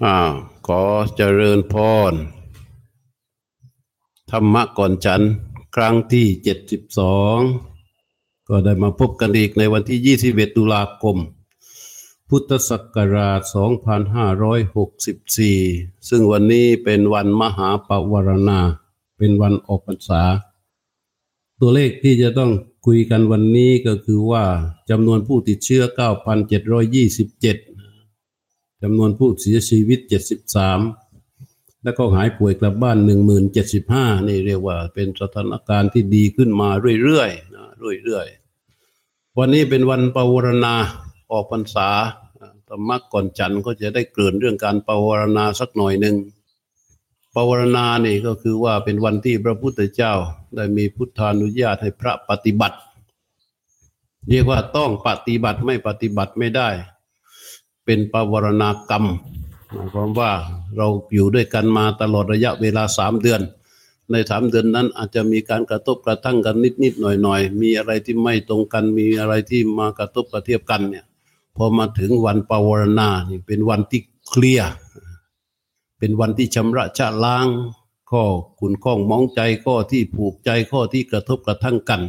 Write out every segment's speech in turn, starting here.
อ้าวขอเจริญพร ธรรมะก่อนฉัน ครั้งที่เจ็ดสิบสองก็ได้มาพบกันอีกในวันที่ยี่สิบเอ็ดตุลาคม พุทธศักราชสองพันห้าร้อยหกสิบสี่ซึ่งวันนี้เป็นวันมหาปวารณา เป็นวันออกพรรษา ตัวเลขที่จะต้องคุยกันวันนี้ก็คือว่าจำนวนผู้ติดเชื้อ 9,727 จำนวนผู้เสียชีวิต 73 แล้วก็หายป่วยกลับบ้าน 1075 นี่เรียกว่าเป็นสถานการณ์ที่ดีขึ้นมาเรื่อยๆนะเรื่อยๆ วันนี้เป็นวันปวารณาออกพรรษาธรรมะก่อนจันทร์ก็จะได้เกริ่นเรื่องการปวารณาสักหน่อยหนึ่งปวารณานี่ก็คือว่าเป็นวันที่พระพุทธเจ้าได้มีพุทธานุญาตให้พระปฏิบัติ เรียกว่าต้องปฏิบัติไม่ปฏิบัติไม่ได้ เป็นปวารณากรรมหมายความว่าเราอยู่ด้วยกันมาตลอดระยะเวลาสามเดือน ในสามเดือนนั้นอาจจะมีการกระทบกระทั่งกันนิดนิดหน่อยหน่อยมีอะไรที่ไม่ตรงกันมีอะไรที่มากระทบกระเทียบกันเนี่ยพอมาถึงวันปวารณานี่เป็นวันที่เคลียร์เป็นวันที่ชำระชะล้างข้อขุนข้องมองใจข้อที่ผูกใจข้อที่กระทบกระทั่งกัน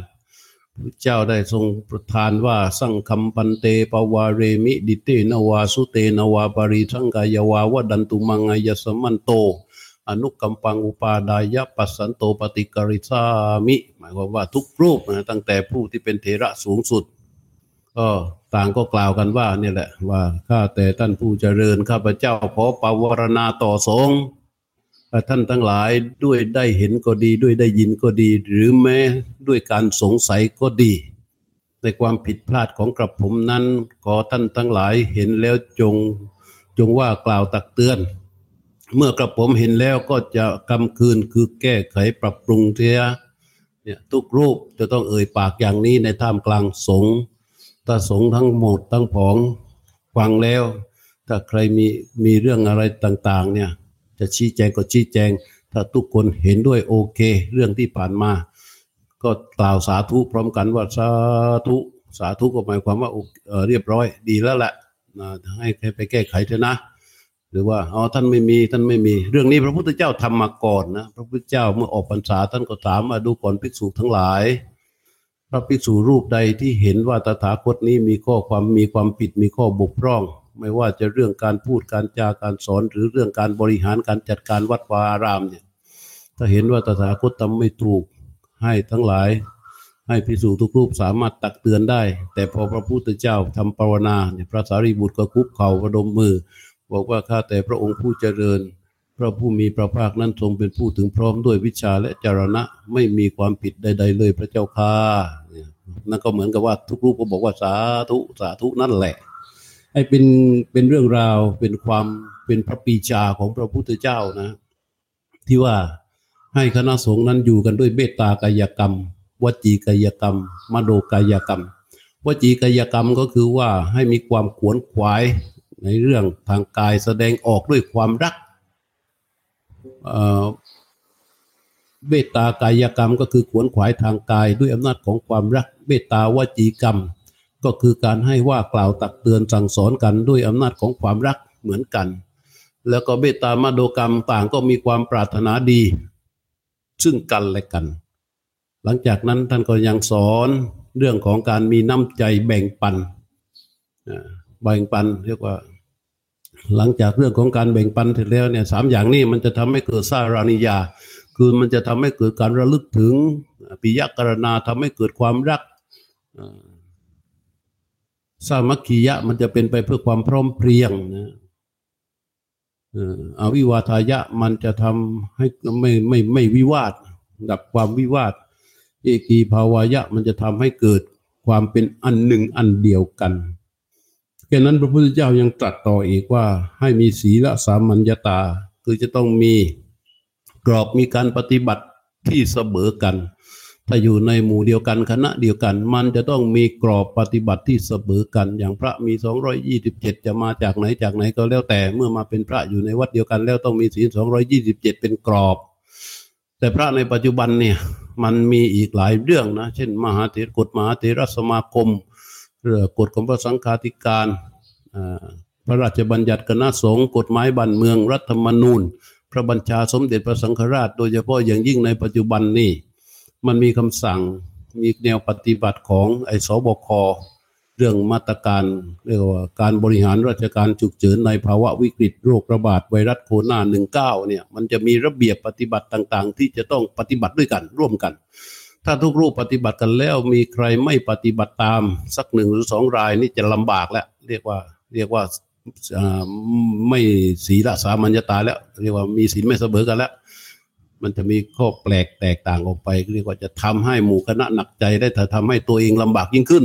พระเจ้าได้ทรงประทานว่าสังคัมปันเตปวาเรมิดิเตนวาสุเตนวาปริทังกายวาวดันตุมังายสมันโต อนุกัมปังอุปาดายะปัสสันโตปฏิกริสามิ หมายความว่าทุกรูปนะตั้งแต่ผู้ที่เป็นเถระสูงสุดก็ต่างก็กล่าวกันว่านี่แหละว่าข้าแต่ท่านผู้เจริญข้าพเจ้าขอปวารณาต่อสงฆ์ ท่านทั้งหลายด้วยได้เห็นก็ดีด้วยได้ยินก็ดี หรือแม้ด้วยการสงสัยก็ดี ในความผิดพลาดของกระผมนั้น ขอท่านทั้งหลายเห็นแล้วจงจงว่ากล่าวตักเตือน เมื่อกระผมเห็นแล้วก็จะกำคืนคือแก้ไขปรับปรุงเสียเนี่ยทุกรูปจะต้องเอ่ยปากอย่างนี้ในท่ามกลางสงฆ์ถ้าสงฆ์ทั้งหมดทั้งผองฟังแล้ว ถ้าใครมีมีเรื่องอะไรต่าง ๆ เนี่ย จะชี้แจงก็ชี้แจง ถ้าทุกคนเห็นด้วยโอเค เรื่องที่ผ่านมา ก็กล่าวสาธุพร้อมกันว่าสาธุสาธุก็หมายความว่าเรียบร้อยดีแล้วแหละให้ไปแก้ไขเถอะนะ หรือว่าอ๋อท่านไม่มีท่านไม่มี เรื่องนี้พระพุทธเจ้าทำมาก่อนนะพระพุทธเจ้าเมื่อออกพรรษาท่านก็ถามมาดูก่อนภิกษุทั้งหลาย พระภิกษุรูปใดที่เห็นว่าตถาคตนี้มีข้อความมีความผิดมีข้อบกพร่อง ไม่ว่าจะเรื่องการพูดการจาการสอน หรือเรื่องการบริหารการจัดการวัดวาอารามเนี่ยถ้าเห็นว่าตถาคตทำไม่ถูกให้ทั้งหลายให้พิสูจทุกรูปสามารถตักเตือนได้ แต่พอพระพุทธเจ้าทำปรนาเนี่ยพระสารีบุตรก็คุกเข่าประดมมือ บอกว่าข้าแต่พระองค์ผู้เจริญ พระผู้มีพระภาคนั้นทรงเป็นผู้ถึงพร้อมด้วยวิชาและจารณะไม่มีความผิดใด ๆ เลยพระเจ้าค่านั่นก็เหมือนกับว่าทุกรูปก็บอกว่าสาธุสาธุนั่นแหละ ให้เป็นเป็นเรื่องราวเป็นความเป็นพระปีชาของพระพุทธเจ้านะ ที่ว่าให้คณะสงฆ์นั้นอยู่กันด้วยเมตตากายกรรม วจีกายกรรม มโนกายกรรม วจีกายกรรมก็คือว่าให้มีความขวนขวายในเรื่องทางกายแสดงออกด้วยความรักเมตตากายกรรมก็คือขวนขวายทางกายด้วยอำนาจของความรักเมตตาวจีกรรม ก็คือการให้ว่ากล่าวตักเตือนสั่งสอนกันด้วยอำนาจของความรักเหมือนกัน แล้วก็เบตตามาโดกรรมต่างก็มีความปรารถนาดี ซึ่งกันและกัน หลังจากนั้นท่านก็ยังสอนเรื่องของการมีน้ำใจแบ่งปันแบ่งปันเรียกว่า หลังจากเรื่องของการแบ่งปันเสร็จแล้วเนี่ยสามอย่างนี้มันจะทำให้เกิดสารานิยา คือมันจะทำให้เกิดการระลึกถึงปิยกรณาทำให้เกิดความรัก สามัคคียะมันจะเป็นไปเพื่อความพร้อมเพรียงนะอวิวาทายะมันจะทำให้ไม่ไม่ไม่วิวาท ดับความวิวาท เอกีภาวายะมันจะทำให้เกิดความเป็นอันหนึ่งอันเดียวกันแค่นั้นพระพุทธเจ้ายังตรัสต่ออีกว่าให้มีศีลสามัญญาตา คือจะต้องมีกรอบมีการปฏิบัติที่เสมอกัน ถ้าอยู่ในหมู่เดียวกันคณะเดียวกัน มันจะต้องมีกรอบปฏิบัติที่เสมอกัน อย่างพระมีสองร้อยยี่สิบเจ็ดจะมาจากไหนจากไหนก็แล้วแต่เมื่อมาเป็นพระอยู่ในวัดเดียวกัน แล้วต้องมีศีลสองร้อยยี่สิบเจ็ดเป็นกรอบ แต่พระในปัจจุบันเนี่ยมันมีอีกหลายเรื่องนะ เช่น มหาเถรกฎมหาเถรสมาคมเรื่องกฎของพระสังฆาธิการพระราชบัญญัติคณะสงฆ์กฎหมายบ้านเมืองรัฐธรรมนูญ พระบัญชาสมเด็จพระสังฆราช โดยเฉพาะอย่างยิ่งในปัจจุบันนี่ มันมีคำสั่งมีแนวปฏิบัติของไอ้สบคเรื่องมาตรการเรียกว่าการบริหารราชการฉุกเฉินในภาวะวิกฤตโรคระบาดไวรัสโคโรนา19เนี่ยมันจะมีระเบียบปฏิบัติต่างๆ ที่จะต้องปฏิบัติด้วยกันร่วมกัน ถ้าทุกรูปปฏิบัติกันแล้วมีใครไม่ปฏิบัติตามสักหนึ่งหรือสองรายนี่จะลำบากแล้วเรียกว่าเรียกว่าไม่ศีลสามัญญาตาแล้ว เรียกว่ามีศีลไม่เสมอกันแล้ว มันจะมีข้อแปลกแตกต่างออกไปเรียกว่าจะทำให้หมู่คณะหนักใจได้แต่ทำให้ตัวเองลำบากยิ่งขึ้น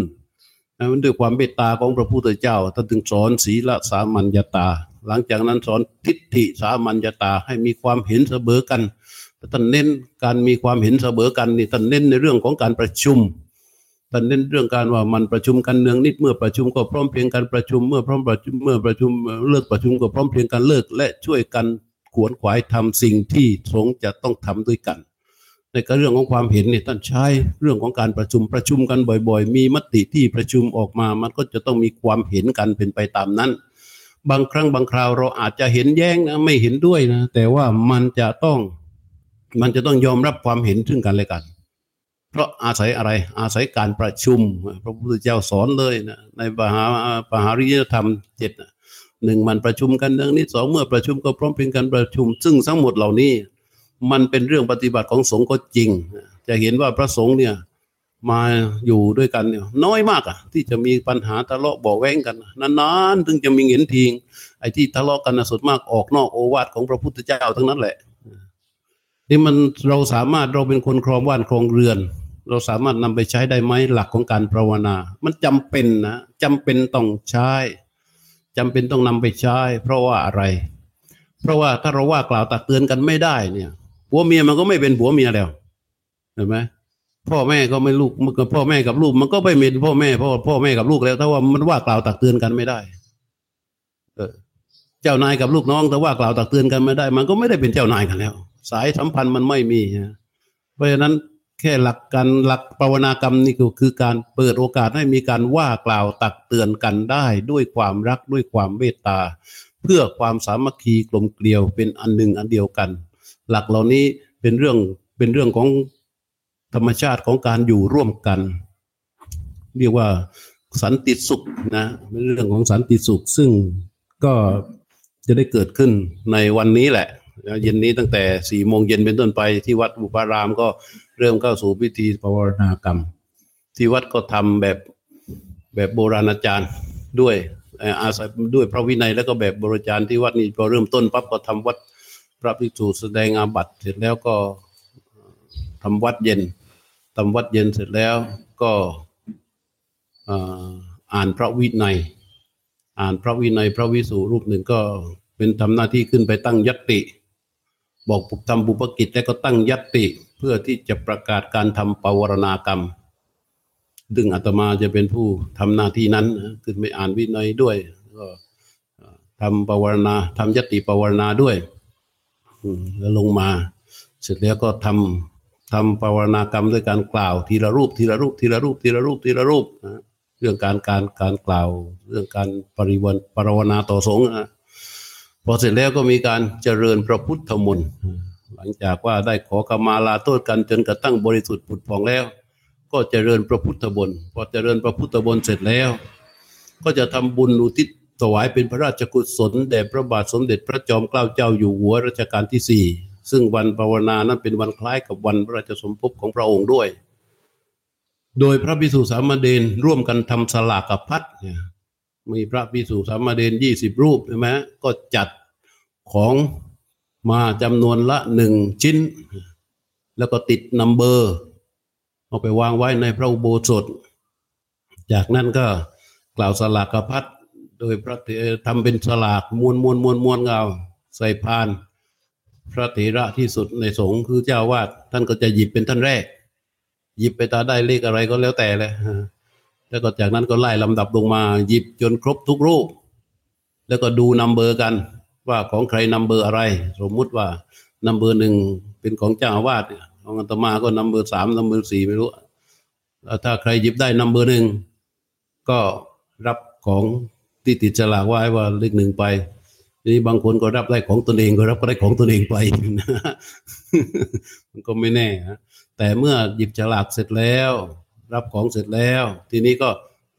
นั้นด้วยความเมตตาของพระพุทธเจ้าท่านถึงสอนศีลสามัญญาตา หลังจากนั้นสอนทิฏฐิสามัญญาตาให้มีความเห็นเสมอกันท่านเน้นการมีความเห็นเสมอกันนี่ท่านเน้นในเรื่องของการประชุมท่านเน้นเรื่องการว่ามันประชุมกันเนืองนิดเมื่อประชุมก็พร้อมเพียงกันประชุมเมื่อพร้อมประชุมเมื่อประชุมเลิกประชุมก็พร้อมเพียงกันเลิกและช่วยกัน ขวนขวายทำสิ่งที่สงจะต้องทำด้วยกัน ในกเรื่องของความเห็นเนี่ยท่านใช้เรื่องของการประชุมประชุมกันบ่อย ๆ มีมติที่ประชุมออกมา มันก็จะต้องมีความเห็นกันเป็นไปตามนั้น บางครั้งบางคราวเราอาจจะเห็นแย้งนะไม่เห็นด้วยนะแต่ว่ามันจะต้องมันจะต้องยอมรับความเห็นซึ่งกันและกัน เพราะอาศัยอะไรอาศัยการประชุม พระพุทธเจ้าสอนเลยนะในปหาปหาริยธรรมเจ็ด หนึ่งมันประชุมกันเรื่องนี้สองเมื่อประชุมก็พร้อมเป็นการประชุม ซึ่งทั้งหมดเหล่านี้ มันเป็นเรื่องปฏิบัติของสงฆ์ก็จริง จะเห็นว่าพระสงฆ์เนี่ยมาอยู่ด้วยกันเนี่ยน้อยมากอะที่จะมีปัญหาทะเลาะบ่อแว้งกันนานๆถึงจะมีเห็นทีงไอ้ที่ทะเลาะกันสุดมากออกนอกโอวาทของพระพุทธเจ้าทั้งนั้นแหละนี่มันเราสามารถเราเป็นคนครองบ้านครองเรือน เราสามารถนำไปใช้ได้ไหมหลักของการภาวนา มันจำเป็นนะจำเป็นต้องใช้ จำเป็นต้องนำไปใช้ เพราะว่าอะไร เพราะว่าถ้าเราว่ากล่าวตักเตือนกันไม่ได้เนี่ยผัวเมียมันก็ไม่เป็นผัวเมียแล้วเห็นไหมพ่อแม่ก็ไม่ลูกมันก็พ่อแม่กับลูก มันก็ไม่เป็นพ่อแม่พ่อพ่อแม่กับลูกแล้ว ถ้าว่ามันว่ากล่าวตักเตือนกันไม่ได้ เออ เจ้านายกับลูกน้องแต่ว่ากล่าวตักเตือนกันไม่ได้ มันก็ไม่ได้เป็นเจ้านายกันแล้ว สายสัมพันธ์มันไม่มีเพราะฉะนั้น แค่หลักการหลักภาวนากรรมนี่ก็คือการเปิดโอกาสให้มีการว่ากล่าวตักเตือนกันได้ด้วยความรักด้วยความเมตตา เพื่อความสามัคคีกลมเกลียวเป็นอันหนึ่งอันเดียวกัน หลักเหล่านี้เป็นเรื่องเป็นเรื่องของธรรมชาติของการอยู่ร่วมกัน เรียกว่าสันติสุขนะเป็นเรื่องของสันติสุข ซึ่งก็จะได้เกิดขึ้นในวันนี้แหละเย็นนี้ตั้งแต่สี่โมงเย็นเป็นต้นไปที่วัดบุปารามก็ เริ่มเข้าสู่พิธีปวารณากรรม ที่วัดก็ทำแบบแบบโบราณอาจารย์ด้วยอาศัยด้วยพระวินัยแล้วก็แบบโบราณอาจารย์ที่วัดนี้พอเริ่มต้นปั๊บก็ทำวัดพระภิกษุแสดงอาบัติเสร็จแล้วก็ทำวัดเย็นทำวัดเย็นเสร็จแล้วก็อ่านพระวินัย อ่านพระวินัย พระวิสุรูปหนึ่งก็เป็นทำหน้าที่ขึ้นไปตั้งยัตติ บอกปุทำบุปกิจแล้วก็ตั้งยัตติ เพื่อที่จะประกาศการทำปวารณากรรมดึงอาตมาจะเป็นผู้ทำหน้าที่นั้นขึ้นไปอ่านวินัยด้วยก็ทำปวารณาทำยติปวารณาด้วยแล้วลงมา เสร็จแล้วก็ทำทำภาวนากรรมด้วยการกล่าว ทีละรูปทีละรูปทีละรูปทีละรูปทีละรูปนะเรื่องการการการกล่าว เรื่องการปริวันปรวนาต่อสงฆ์นะพอเสร็จแล้วก็มีการเจริญพระพุทธมนต์ หลังจากว่าได้ขอขมาลาโทษกันจนกระทั่งบริสุทธิ์ผุดพองแล้ว ก็เจริญพระพุทธบนพอเจริญพระพุทธบนเสร็จแล้ว ก็จะทำบุญอุทิศถวายเป็นพระราชกุศลแด่พระบาทสมเด็จพระจอมเกล้าเจ้าอยู่หัวรัชกาลที่สี่ซึ่งวันภาวนานั้นเป็นวันคล้ายกับวันพระราชสมภพของพระองค์ด้วย โดยพระภิกษุสามเณรร่วมกันทำสลากกับพัดเนี่ยมีพระภิกษุสามเณรยี่สิบรูปใช่ไหมก็จัดของ มาจำนวนละหนึ่งชิ้น แล้วก็ติดนัมเบอร์ เอาไปวางไว้ในพระอุโบสถ จากนั้นก็กล่าวสลากพัดโดยพระทำเป็นสลากมวนมวนมวนมวนเงาใส่พาน พระเถระที่สุดในสงฆ์คือเจ้าวาดท่านก็จะหยิบเป็นท่านแรก หยิบไปตาได้เลขอะไรก็แล้วแต่เลยแล้วก็จากนั้นก็ไล่ลำดับลงมาหยิบจนครบทุกรูป แล้วก็ดูนัมเบอร์กัน ว่าของใครนัมเบอร์อะไร สมมุติว่านัมเบอร์หนึ่งเป็นของเจ้าวาดของอัตมาก็นัมเบอร์สามนัมเบอร์สี่ไม่รู้ถ้าใครหยิบได้นัมเบอร์หนึ่งก็รับของที่ติดฉลากไว่าว่าเลขหนึ่งไปนี่บางคนก็รับได้ของตนเองก็รับก็ได้ของตนเองไปมันก็ไม่แน่ฮะแต่เมื่อหยิบฉลากเสร็จแล้ว รับของเสร็จแล้ว ทีนี้ก็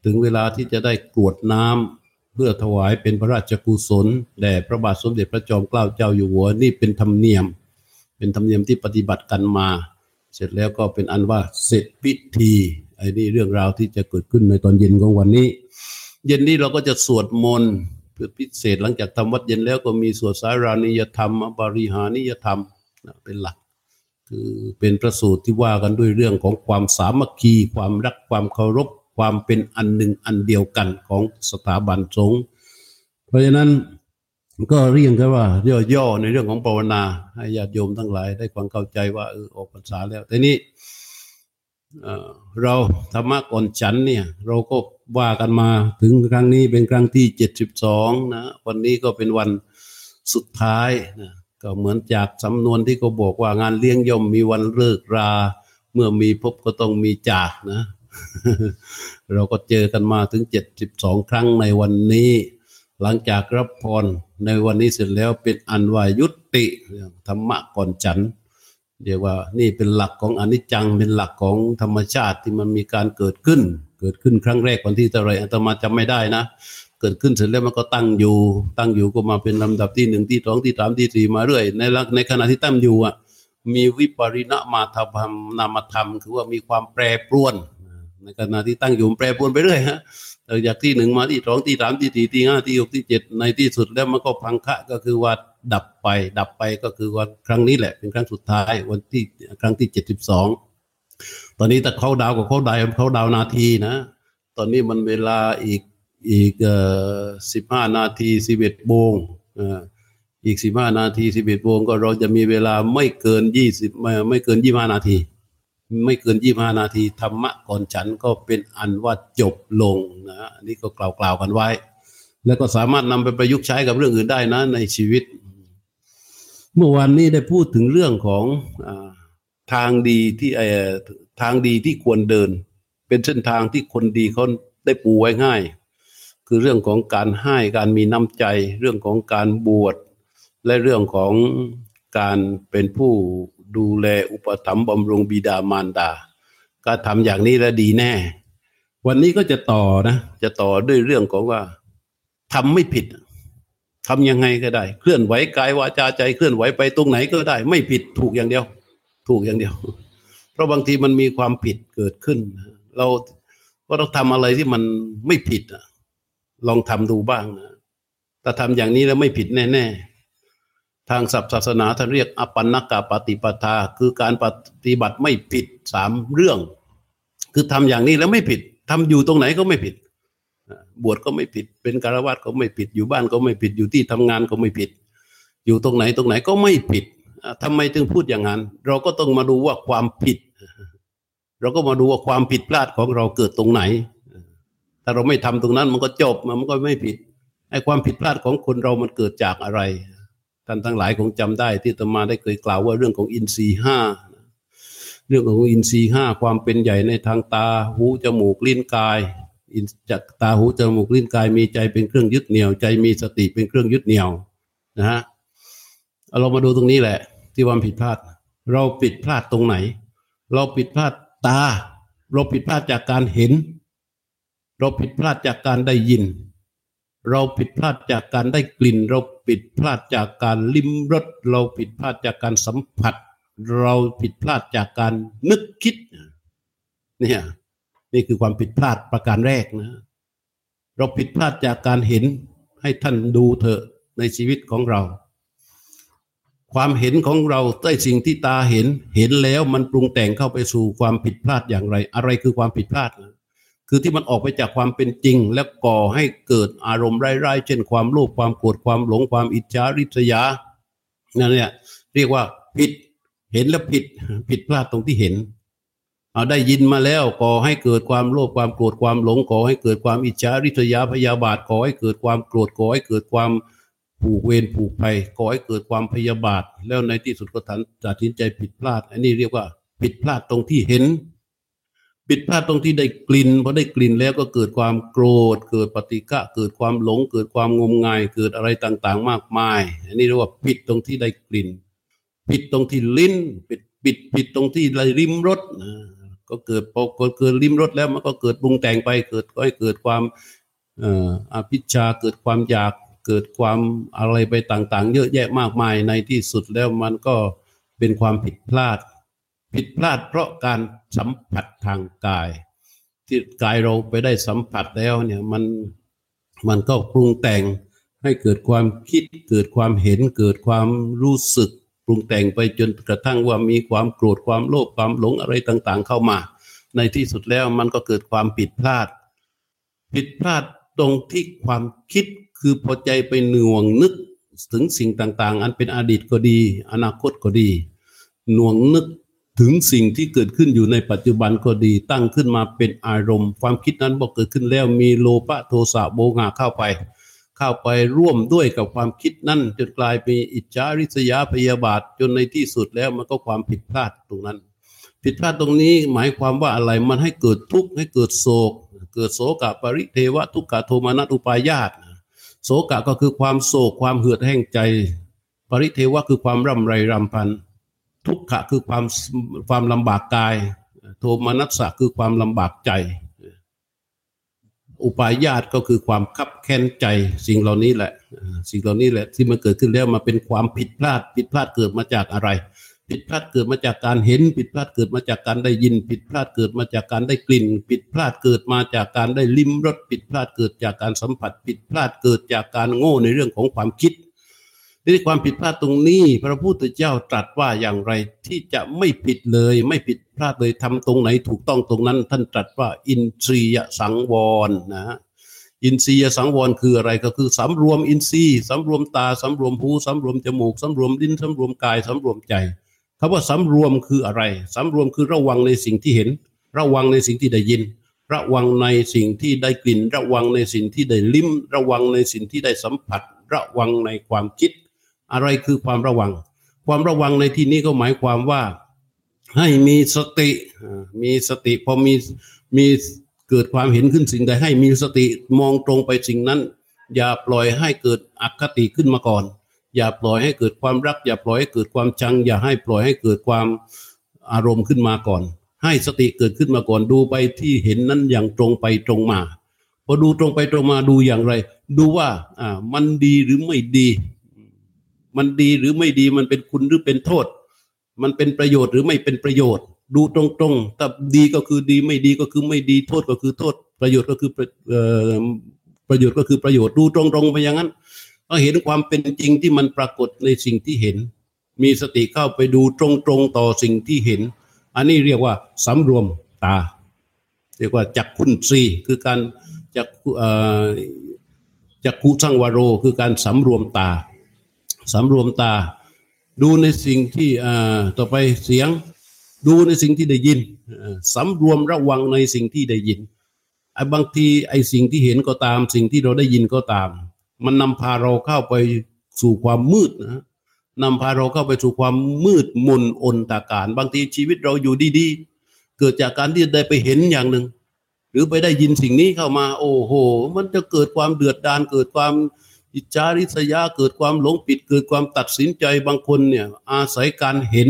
ถึงเวลาที่จะได้กรวดน้ำ เพื่อถวายเป็นพระราชกุศลแด่พระบาทสมเด็จพระจอมเกล้าเจ้าอยู่หัวนี่เป็นธรรมเนียม เป็นธรรมเนียมที่ปฏิบัติกันมา เสร็จแล้วก็เป็นอันว่าเสร็จพิธีไอ้นี่เรื่องราวที่จะเกิดขึ้นในตอนเย็นของวันนี้ เย็นนี้เราก็จะสวดมนต์เพื่อพิเศษหลังจากทำวัดเย็นแล้วก็มีสวดสารานิยธรรมบริหานิยธรรมเป็นหลักคือเป็นประสูตรที่ว่ากันด้วยเรื่องของความสามัคคี ความรักความเคารพ ความเป็นอันหนึ่งอันเดียวกันของสถาบันสงฆ์เพราะฉะนั้นก็เรียกกันว่าย่อๆในเรื่องของภาวนาให้ญาติโยมทั้งหลายได้ความเข้าใจว่าเออออกพรรษาแล้วแต่นี้เราธรรมะก่อนฉันเนี่ยเราก็ว่ากันมาถึงครั้งนี้เป็นครั้งที่เจ็ดสิบสองนะวันนี้ก็เป็นวันสุดท้ายนะก็เหมือนจากสำนวนที่เขาบอกว่างานเลี้ยงย่อมมีวันเลิกรา เมื่อมีพบก็ต้องมีจากนะ เราก็เจอกันมาถึงเจ็ดสิบสองครั้งในวันนี้ หลังจากรับพรในวันนี้เสร็จแล้วเป็นอันวายุติธรรมะก่อนฉันเรียกว่านี่เป็นหลักของอนิจจังเป็นหลักของธรรมชาติที่มันมีการเกิดขึ้น เกิดขึ้นครั้งแรกวันที่เท่าไรอาตมาจำไม่ได้นะ เกิดขึ้นเสร็จแล้วมันก็ตั้งอยู่ ตั้งอยู่ก็มาเป็นลำดับที่หนึ่งที่สองที่สามที่สี่มาเรื่อย ในในขณะที่ตั้งอยู่อะมีวิปริณมาธรรมนามธรรม คือว่ามีความแปรปรวน ในขณะที่ตั้งอยู่แปรปรวนไปเรื่อยฮะจากที่หนึ่งมาที่สองที่สามที่สี่ที่ห้าที่หกที่เจ็ดในที่สุดแล้วมันก็พังคะก็คือว่าดับไป ดับไปก็คือวันครั้งนี้แหละ เป็นครั้งสุดท้ายวันที่ครั้งที่เจ็ดสิบสองตอนนี้แต่เขาดาวกับเขาดาวเขาดาวนาทีนะ ตอนนี้มันเวลาอีกอีกสิบห้านาทีสิบเอ็ดโมงอ่าอีกสิบห้านาทีสิบเอ็ดโมงก็เราจะมีเวลาไม่เกินยี่สิบไม่ไม่เกินยี่ห้านาที ไม่เกินยี่ห้านาทีธรรมะก่อนฉันก็เป็นอันว่าจบลงนะนี่ก็กล่าวกล่าวกันไว้ แล้วก็สามารถนำไปประยุกต์ใช้กับเรื่องอื่นได้นะในชีวิต เมื่อวานนี้ได้พูดถึงเรื่องของอทางดีที่ทางดีที่ควรเดิน เป็นเส้นทางที่คนดีเขาได้ปูไว้ง่าย คือเรื่องของการให้การมีน้ำใจ เรื่องของการบวชและเรื่องของการเป็นผู้ ดูแลอุปถัมภ์บำรุงบิดามารดา ก็ทำอย่างนี้แล้วดีแน่ วันนี้ก็จะต่อนะ จะต่อด้วยเรื่องของว่าทำไม่ผิดทำยังไงก็ได้ เคลื่อนไหวกายวาจาใจเคลื่อนไหวไปตรงไหนก็ได้ ไม่ผิดถูกอย่างเดียว ถูกอย่างเดียว เพราะบางทีมันมีความผิดเกิดขึ้น เราก็ต้องทำอะไรที่มันไม่ผิดอะลองทำดูบ้างนะแต่ทำอย่างนี้แล้วไม่ผิดแน่ ๆ ทางศัพท์ศาสนาท่านเรียกอปันนกาปฏิปทา คือการปฏิบัติไม่ผิดสามเรื่อง คือทำอย่างนี้แล้วไม่ผิดทำอยู่ตรงไหนก็ไม่ผิด บวชก็ไม่ผิด เป็นการวัดก็ไม่ผิด อยู่บ้านก็ไม่ผิด อยู่ที่ทำงานก็ไม่ผิด อยู่ตรงไหนตรงไหนก็ไม่ผิดทำไมถึงพูดอย่างนั้น เราก็ต้องมาดูว่าความผิด เราก็มาดูว่าความผิดพลาดของเราเกิดตรงไหน ถ้าเราไม่ทำตรงนั้นมันก็จบมันก็ไม่ผิดไอ้ความผิดพลาดของคนเรามันเกิดจากอะไร ท่านทั้งหลายคงจำได้ที่ตมาได้เคยกล่าวว่าเรื่องของอินทรีห้าเรื่องของอินทรีห้าความเป็นใหญ่ในทางตาหูจมูกลิ้นกายจากตาหูจมูกลิ้นกายมีใจเป็นเครื่องยึดเหนี่ยว ใจมีสติเป็นเครื่องยึดเหนี่ยวนะฮะเรามาดูตรงนี้แหละ ที่ความผิดพลาด เราผิดพลาดตรงไหน เราผิดพลาดตา เราผิดพลาดจากการเห็น เราผิดพลาดจากการได้ยิน เราผิดพลาดจากการได้กลิ่น เราผิดพลาดจากการลิ้มรสเราผิดพลาดจากการสัมผัส เราผิดพลาดจากการนึกคิดเนี่ยนี่คือความผิดพลาดประการแรกนะ เราผิดพลาดจากการเห็นให้ท่านดูเถอะในชีวิตของเรา ความเห็นของเราใต้สิ่งที่ตาเห็น เห็นแล้วมันปรุงแต่งเข้าไปสู่ความผิดพลาดอย่างไร อะไรคือความผิดพลาดนะ คือที่มันออกไปจากความเป็นจริง แล้วก่อให้เกิดอารมณ์ร้ายๆ เช่นความโลภความโกรธความหลงความอิจฉาริษยานั่นเนี่ยเรียกว่าผิดเห็นแล้วผิดผิดพลาดตรงที่เห็นเอาได้ยินมาแล้วก่อให้เกิดความโลภความโกรธความหลงก่อให้เกิดความอิจฉาริษยาพยาบาทก่อให้เกิดความโกรธก่อให้เกิดความผูกเวรผูกภัยก่อให้เกิดความพยาบาท แล้วในที่สุดก็ตัดสินใจผิดพลาด อันนี้เรียกว่าผิดพลาดตรงที่เห็น ผิดพลาดตรงที่ได้กลิ่นพอได้กลิ่นแล้วก็เกิดความโกรธ เกิดปฏิฆะเกิดความหลง เกิดความงมงาย เกิดอะไรต่างๆ มากมาย อันนี้เรียกว่าผิดตรงที่ได้กลิ่น ผิดตรงที่ลิ้นผิดผิดผิดตรงที่ไรริมรสก็เกิดพอเกิดริมรสแล้วมันก็เกิดปรุงแต่งไป เกิดก็ให้เกิดความอภิชาเกิดความอยากเกิดความอะไรไปต่างๆ เยอะแยะมากมายในที่สุดแล้วมันก็เป็นความผิดพลาด ผิดพลาดเพราะการสัมผัสทางกาย ที่กายเราไปได้สัมผัสแล้วเนี่ยมันมันก็ปรุงแต่งให้เกิดความคิดเกิดความเห็นเกิดความรู้สึก ปรุงแต่งไปจนกระทั่งว่ามีความโกรธความโลภความหลงอะไรต่างๆ เข้ามา ในที่สุดแล้วมันก็เกิดความผิดพลาด ผิดพลาดตรงที่ความคิดคือพอใจไปหน่วงนึกถึงสิ่งต่างๆ อันเป็นอดีตก็ดี อนาคตก็ดี หน่วงนึก ถึงสิ่งที่เกิดขึ้นอยู่ในปัจจุบันก็ดีตั้งขึ้นมาเป็นอารมณ์ ความคิดนั้นบอกเกิดขึ้นแล้วมีโลภะโทสะโบงาเข้าไป เข้าไปร่วมด้วยกับความคิดนั้นจนกลายเป็นอิจฉาริษยาพยาบาทจนในที่สุดแล้วมันก็ความผิดพลาดตรงนั้น ผิดพลาดตรงนี้หมายความว่าอะไรมันให้เกิดทุกข์ให้เกิดโศก เกิดโศกปริเทวะทุกขโทมานัตุปายาตโศกะก็คือความโศกความเหือดแห้งใจ ปริเทวะคือความร่ำไรรำพัน ทุกขะคือความความลำบากกาย โทมนัสสะคือความลำบากใจ อุปายาตก็คือความคับแค้นใจ สิ่งเหล่านี้แหละ สิ่งเหล่านี้แหละที่มันเกิดขึ้นแล้วมาเป็นความผิดพลาด ผิดพลาดเกิดมาจากอะไร ผิดพลาดเกิดมาจากการเห็น ผิดพลาดเกิดมาจากการได้ยิน ผิดพลาดเกิดมาจากการได้กลิ่น ผิดพลาดเกิดมาจากการได้ลิ้มรสผิดพลาดเกิดจากการสัมผัส ผิดพลาดเกิดจากการโง่ในเรื่องของความคิด นี่ความผิดพลาดตรงนี้ พระพุทธเจ้าตรัสว่าอย่างไรที่จะไม่ผิดเลย ไม่ผิดพลาดเลยทำตรงไหนถูกต้องตรงนั้น ท่านตรัสว่า อินทรียสังวรนะอินทรียสังวรคืออะไรก็คือสำรวมอินทรีย์สำรวมตาสำรวมหูสำรวมจมูกสำรวมลิ้นสำรวมกายสำรวมใจคำว่าสำรวมคืออะไรสำรวมคือระวังในสิ่งที่เห็น ระวังในสิ่งที่ได้ยิน ระวังในสิ่งที่ได้กลิ่น ระวังในสิ่งที่ได้ลิ้ม ระวังในสิ่งที่ได้สัมผัส ระวังในความคิด อะไรคือความระวัง ความระวังในที่นี้ก็หมายความว่าให้มีสติ มีสติพอมีมีเกิดความเห็นขึ้นสิ่งใดให้มีสติมองตรงไปสิ่งนั้น อย่าปล่อยให้เกิดอคติขึ้นมาก่อน อย่าปล่อยให้เกิดความรัก อย่าปล่อยให้เกิดความชัง อย่าให้ปล่อยให้เกิดความอารมณ์ขึ้นมาก่อน ให้สติเกิดขึ้นมาก่อนดูไปที่เห็นนั้นอย่างตรงไปตรงมาพอดูตรงไปตรงมาดูอย่างไร ดูว่าอ่ามันดีหรือไม่ดี มันดีหรือไม่ดีมันเป็นคุณหรือเป็นโทษ มันเป็นประโยชน์หรือไม่เป็นประโยชน์ ดูตรงๆแต่ดีก็คือดีไม่ดีก็คือไม่ดีโทษก็คือโทษ ประโยชน์ก็คือประโยชน์ก็คือประโยชน์ดูตรงๆไปอย่างนั้นก็เห็นความเป็นจริงที่มันปรากฏในสิ่งที่เห็น มีสติเข้าไปดูตรงๆต่อสิ่งที่เห็น อันนี้เรียกว่าสำรวมตา เรียกว่าจักขุนซีคือการจักจักขุสังวโร คือการสำรวมตา สำรวมตา ดูในสิ่งที่ต่อไปเสียง ดูในสิ่งที่ได้ยินสำรวมระวังในสิ่งที่ได้ยินไอ้บางทีไอ้สิ่งที่เห็นก็ตาม สิ่งที่เราได้ยินก็ตาม มันนำพาเราเข้าไปสู่ความมืดนะนำพาเราเข้าไปสู่ความมืดมนอนตาการ บางทีชีวิตเราอยู่ดีๆ เกิดจากการที่ได้ไปเห็นอย่างหนึ่ง หรือไปได้ยินสิ่งนี้เข้ามา โอ้โห มันจะเกิดความเดือดดานเกิดความ อิจฉาริษยาเกิดความหลงผิดเกิดความตัดสินใจบางคนเนี่ย อาศัยการเห็น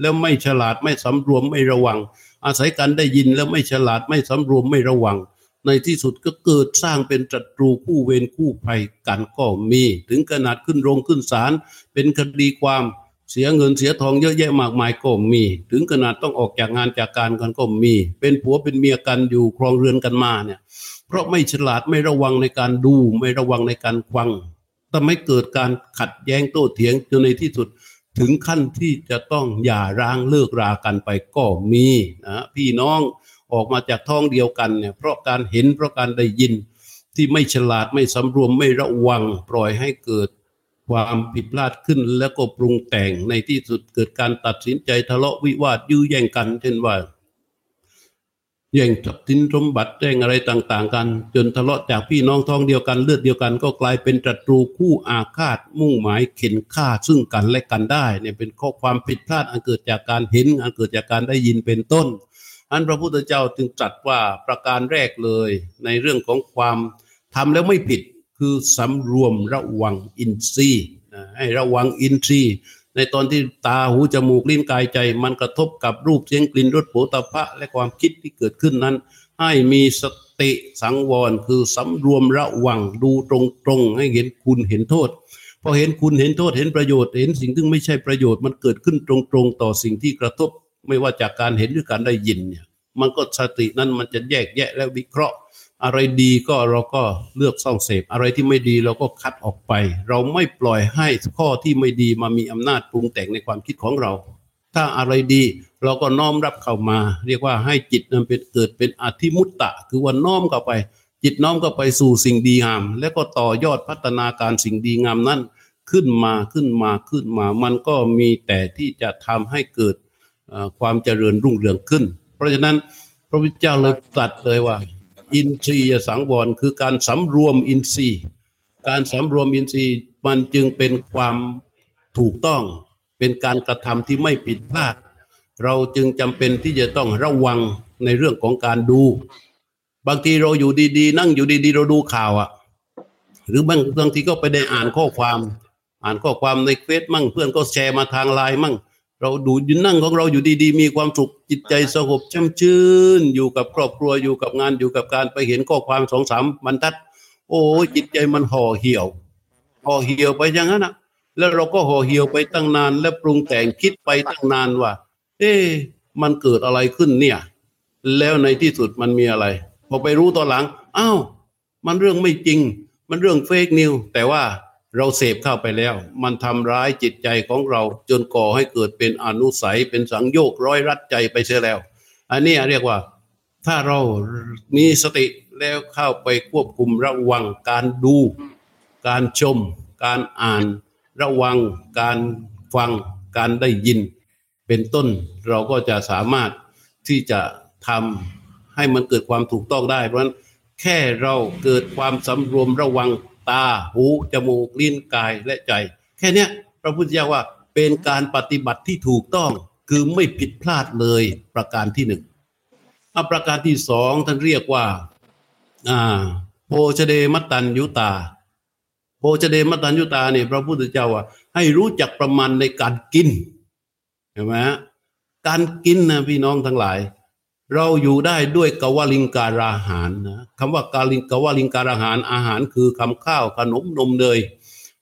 แล้วไม่ฉลาดไม่สำรวมไม่ระวัง อาศัยการได้ยินแล้วไม่ฉลาดไม่สำรวมไม่ระวัง ในที่สุดก็เกิดสร้างเป็นจัตรูคู่เวรคู่ภัยกันก็มี ถึงขนาดขึ้นโรงขึ้นศาลเป็นคดีความเสียเงินเสียทองเยอะแยะมากมายก็มี ถึงขนาดต้องออกจากงานจากการกันก็มี เป็นผัวเป็นเมียกันอยู่ครองเรือนกันมาเนี่ย เพราะไม่ฉลาดไม่ระวังในการดูไม่ระวังในการฟังทำให้เกิดการขัดแย้งโต้เถียงจนในที่สุดถึงขั้นที่จะต้องหย่าร้างเลิกรากันไปก็มีนะพี่น้องออกมาจากท้องเดียวกันเนี่ยเพราะการเห็นเพราะการได้ยินที่ไม่ฉลาดไม่สำรวมไม่ระวังปล่อยให้เกิดความผิดพลาดขึ้นแล้วก็ปรุงแต่งในที่สุดเกิดการตัดสินใจทะเลาะวิวาทยื้อแย่งกันเช่นว่า แย่งทรัพย์สินสมบัติแย่งอะไรต่าง ๆ กัน จนทะเลาะจากพี่น้องท้องเดียวกันเลือดเดียวกัน ก็กลายเป็นตรูคู่อาฆาตมุ่งหมายเข็นฆ่าซึ่งกันและกันได้เนี่ยเป็นข้อความผิดพลาดอันเกิดจากการเห็นอันเกิดจากการได้ยินเป็นต้นอันพระพุทธเจ้าจึงตรัสว่าประการแรกเลย ในเรื่องของความทำแล้วไม่ผิดคือสำรวมระวังอินทรีย์ให้ระวังอินทรีย์ ในตอนที่ตาหูจมูกลิ้นกายใจ มันกระทบกับรูปเสียงกลิ่นรสโผฏฐะและความคิดที่เกิดขึ้นนั้น ให้มีสติสังวรคือสำรวมระวังดูตรงๆ ให้เห็นคุณเห็นโทษพอเห็นคุณเห็นโทษเห็นประโยชน์เห็นสิ่งที่ไม่ใช่ประโยชน์มันเกิดขึ้นตรงๆ ต่อสิ่งที่กระทบ ไม่ว่าจากการเห็นหรือการได้ยินเนี่ยมันก็สตินั้นมันจะแยกแยะและวิเคราะห์ อะไรดีก็เราก็เลือกส่องเสพ อะไรที่ไม่ดีเราก็คัดออกไป เราไม่ปล่อยให้ข้อที่ไม่ดีมามีอำนาจปรุงแต่งในความคิดของเรา ถ้าอะไรดีเราก็น้อมรับเข้ามา เรียกว่าให้จิตนั้นเป็นเกิดเป็นอธิมุตตะ คือว่าน้อมเข้าไป จิตน้อมก็ไปสู่สิ่งดีงาม แล้วก็ต่อยอดพัฒนาการสิ่งดีงามนั้น ขึ้นมาขึ้นมาขึ้นมา มันก็มีแต่ที่จะทำให้เกิดความเจริญรุ่งเรืองขึ้น เพราะฉะนั้นพระพุทธเจ้าเลยตรัสเลยว่า อินทรียสังวรคือการสำรวมอินทรีย์ การสำรวมอินทรีย์มันจึงเป็นความถูกต้อง เป็นการกระทำที่ไม่ผิดพลาด เราจึงจำเป็นที่จะต้องระวังในเรื่องของการดู บางทีเราอยู่ดีๆ นั่งอยู่ดีๆ เราดูข่าวอะหรือบางบางทีก็ไปได้อ่านข้อความ อ่านข้อความในเฟซมั่งเพื่อนก็แชร์มาทางไลน์มั่ง เราดูยืนนั่งของเราอยู่ดีๆ มีความสุขจิตใจสงบช่ำชื่น อยู่กับครอบครัวอยู่กับงานอยู่กับการไปเห็นข้อความสองสามบรรทัด โอ้จิตใจมันห่อเหี่ยวห่อเหี่ยวไปอย่างนั้นนะแล้วเราก็ห่อเหี่ยวไปตั้งนาน และปรุงแต่งคิดไปตั้งนานว่า เอ๊มันเกิดอะไรขึ้นเนี่ย แล้วในที่สุดมันมีอะไรพอไปรู้ตอนหลังอ้าวมันเรื่องไม่จริง มันเรื่องเฟกนิวแต่ว่า เราเสพเข้าไปแล้ว มันทำร้ายจิตใจของเรา จนก่อให้เกิดเป็นอนุสัยเป็นสังโยกร้อยรัดใจไปเสียแล้ว อันนี้เรียกว่า ถ้าเรามีสติแล้วเข้าไปควบคุมระวังการดู การชม การอ่าน ระวังการฟังการได้ยิน เป็นต้นเราก็จะสามารถที่จะทำให้มันเกิดความถูกต้องได้ เพราะฉะนั้นแค่เราเกิดความสำรวมระวัง ตา หู จมูก ลิ้น กาย และใจ แค่นี้พระพุทธเจ้าว่าเป็นการปฏิบัติที่ถูกต้องคือไม่ผิดพลาดเลยประการที่หนึ่งประการที่สองท่านเรียกว่าอ่าโพชเดมัตตัญยุตาโพชเดมัตตัญยุตาเนี่ยพระพุทธเจ้าว่าให้รู้จักประมาณในการกินเห็นไหมการกินนะพี่น้องทั้งหลาย เราอยู่ได้ด้วยกวลิงการาหารนะคำว่ากาลิงกวลิงการาหารอาหารคือคำข้าวขนมนมเนย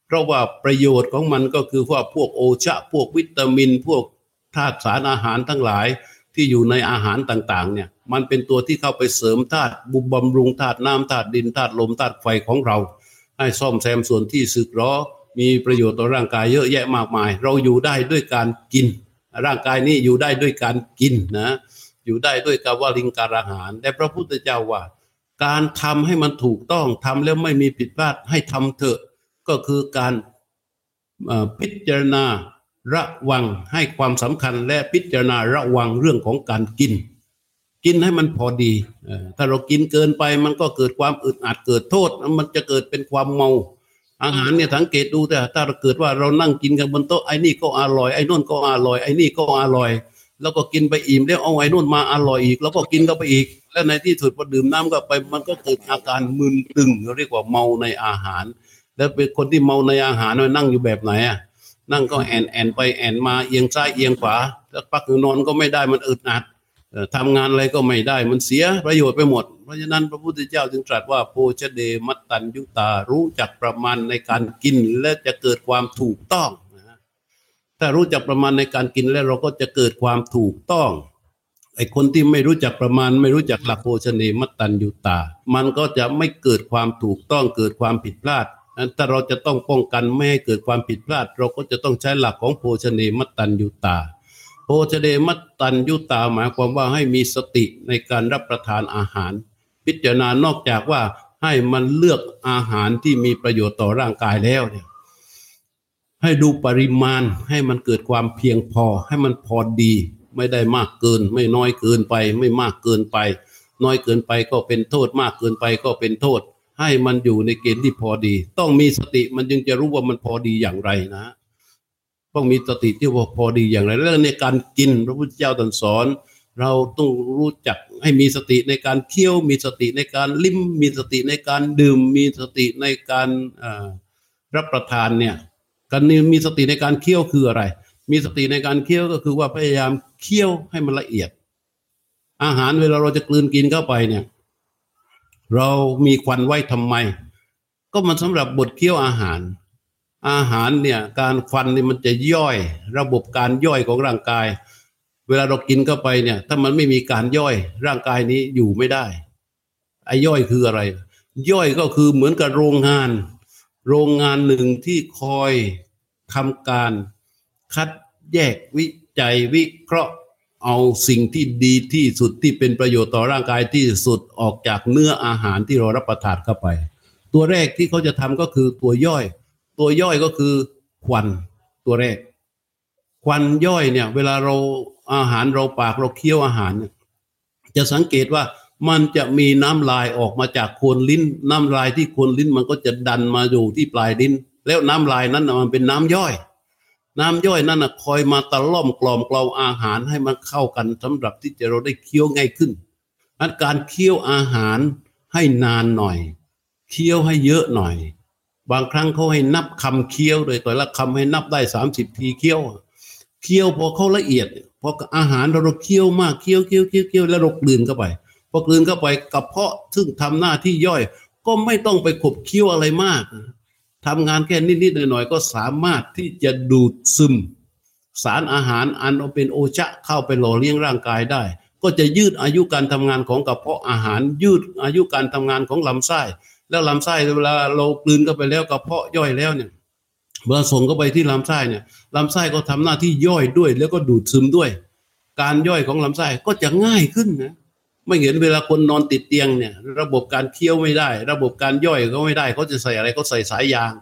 เพราะว่าประโยชน์ของมันก็คือว่าพวกโอชะ พวกวิตามิน พวกธาตุสารอาหารทั้งหลายที่อยู่ในอาหารต่างๆเนี่ยมันเป็นตัวที่เข้าไปเสริมธาตุบุบำรุงธาตุน้ำธาตุดินธาตุลมธาตุไฟของเรา ให้ซ่อมแซมส่วนที่สึกหรอมีประโยชน์ต่อร่างกายเยอะแยะมากมาย เราอยู่ได้ด้วยการกิน ร่างกายนี้อยู่ได้ด้วยการกินนะ อยู่ได้ด้วยกาวลิงการอาหารแต่พระพุทธเจ้าว่า การทำให้มันถูกต้องทำแล้วไม่มีผิดพลาดให้ทำเถอะ ก็คือการพิจารณาระวังให้ความสำคัญและพิจารณาระวังเรื่องของการกิน กินให้มันพอดี ถ้าเรากินเกินไปมันก็เกิดความอึดอัดเกิดโทษ มันจะเกิดเป็นความเมา อาหารเนี่ยสังเกตดูแต่ถ้าเราเกิดว่าเรานั่งกินกันบนโต๊ะไอ้นี่ก็อร่อยไอ้นู่นก็อร่อยไอ้นี่ก็อร่อย แล้วก็กินไปอิ่มแล้วเอาไอ้นู่นมาอร่อยอีก แล้วก็กินก็ไปอีก แล้วในที่สุดพอดื่มน้ำก็ไป มันก็เกิดอาการมึนตึงเรียกว่าเมาในอาหาร แล้วเป็นคนที่เมาในอาหารนั่งอยู่แบบไหนอะนั่งก็แอนแอนไปแอนมาเอียงซ้ายเอียงขวาแล้วพักนอนก็ไม่ได้มันอึดอัดทำงานอะไรก็ไม่ได้มันเสียประโยชน์ไปหมด เพราะฉะนั้นพระพุทธเจ้าจึงตรัสว่าโพชเดมัตตัญยุตารู้จักประมาณในการกินและจะเกิดความถูกต้อง ถ้ารู้จักประมาณในการกินแล้วเราก็จะเกิดความถูกต้องไอ้คนที่ไม่รู้จักประมาณ ไม่รู้จักหลักโภชเนมัตตัญญูตา มันก็จะไม่เกิดความถูกต้องเกิดความผิดพลาดนั้นถ้าเราจะต้องป้องกันไม่ให้เกิดความผิดพลาด เราก็จะต้องใช้หลักของโภชเนมัตตัญญูตา โภชเนมัตตัญญูตา หมายความว่าให้มีสติในการรับประทานอาหาร พิจารณานอกจากว่าให้มันเลือกอาหารที่มีประโยชน์ต่อร่างกายแล้วเนี่ย ให้ดูปริมาณให้มันเกิดความเพียงพอ ให้มันพอดี ไม่ได้มากเกิน ไม่น้อยเกินไป ไม่มากเกินไป น้อยเกินไปก็เป็นโทษมากเกินไปก็เป็นโทษ ให้มันอยู่ในเกณฑ์ที่พอดี ต้องมีสติมันจึงจะรู้ว่ามันพอดีอย่างไรนะ ต้องมีสติที่ว่าพอดีอย่างไร แล้วในการกินพระพุทธเจ้าตรัสสอน เราต้องรู้จักให้มีสติในการเคี้ยว มีสติในการลิ้มมีสติในการดื่ม มีสติในการรับประทานเนี่ย การมีสติในการเคี้ยวคืออะไร มีสติในการเคี้ยวก็คือว่าพยายามเคี้ยวให้มันละเอียด อาหารเวลาเราจะกลืนกินเข้าไปเนี่ย เรามีควันไว้ทำไม ก็มันสำหรับบดเคี้ยวอาหาร อาหารเนี่ย การควันนี่มันจะย่อย ระบบการย่อยของร่างกาย เวลาเรากินเข้าไปเนี่ย ถ้ามันไม่มีการย่อยร่างกายนี้อยู่ไม่ได้ไอ้ย่อยคืออะไร ย่อยก็คือเหมือนกับโรงงาน โรงงานหนึ่งที่คอยทำการคัดแยกวิจัยวิเคราะห์เอาสิ่งที่ดีที่สุดที่เป็นประโยชน์ต่อร่างกายที่สุดออกจากเนื้ออาหารที่เรารับประทานเข้าไป ตัวแรกที่เขาจะทำก็คือตัวย่อย ตัวย่อยก็คือควันตัวแรก ควันย่อยเนี่ย เวลาเราอาหารเราปากเราเคี้ยวอาหาร จะสังเกตว่า มันจะมีน้ำลายออกมาจากโคนลิ้น น้ำลายที่โคนลิ้นมันก็จะดันมาอยู่ที่ปลายลิ้น แล้วน้ำลายนั้นมันเป็นน้ำย่อย น้ำย่อยนั่นคอยมาตะล่อมกล่อมกลาอาหารให้มันเข้ากันสำหรับที่จะเราได้เคี้ยวง่ายขึ้นอันการเคี้ยวอาหารให้นานหน่อย เคี้ยวให้เยอะหน่อย บางครั้งเขาให้นับคำเคี้ยวโดยแต่ละคำให้นับได้สามสิบทีเคี้ยวเคี้ยวพอเขาละเอียดพออาหารเราเคี้ยวมากเคี้ยวเคี้ยวเคี้ยวเคี้ยวแล้วเรากลืนเข้าไป อกลืนเข้าไปกระเพาะซึ่งทำหน้าที่ย่อย ก็ไม่ต้องไปขบเคี้ยวอะไรมากทำงานแค่นิดๆหน่อยๆก็สามารถที่จะดูดซึม สารอาหารอันเป็นโอชะเข้าไปหล่อเลี้ยงร่างกายได้ ก็จะยืดอายุการทำงานของกระเพาะอาหาร ยืดอายุการทำงานของลำไส้ แล้วลำไส้เวลาเรากลืนเข้าไปแล้วกระเพาะย่อยแล้วเนี่ยเมื่อส่งเข้าไปที่ลำไส้เนี่ยลำไส้ก็ทำหน้าที่ย่อยด้วย แล้วก็ดูดซึมด้วย การย่อยของลำไส้ก็จะง่ายขึ้นนะ ไม่เห็นเวลาคนนอนติดเตียงเนี่ย ระบบการเคี้ยวไม่ได้ ระบบการย่อยก็ไม่ได้เขาจะใส่อะไรเขาใส่สายยาง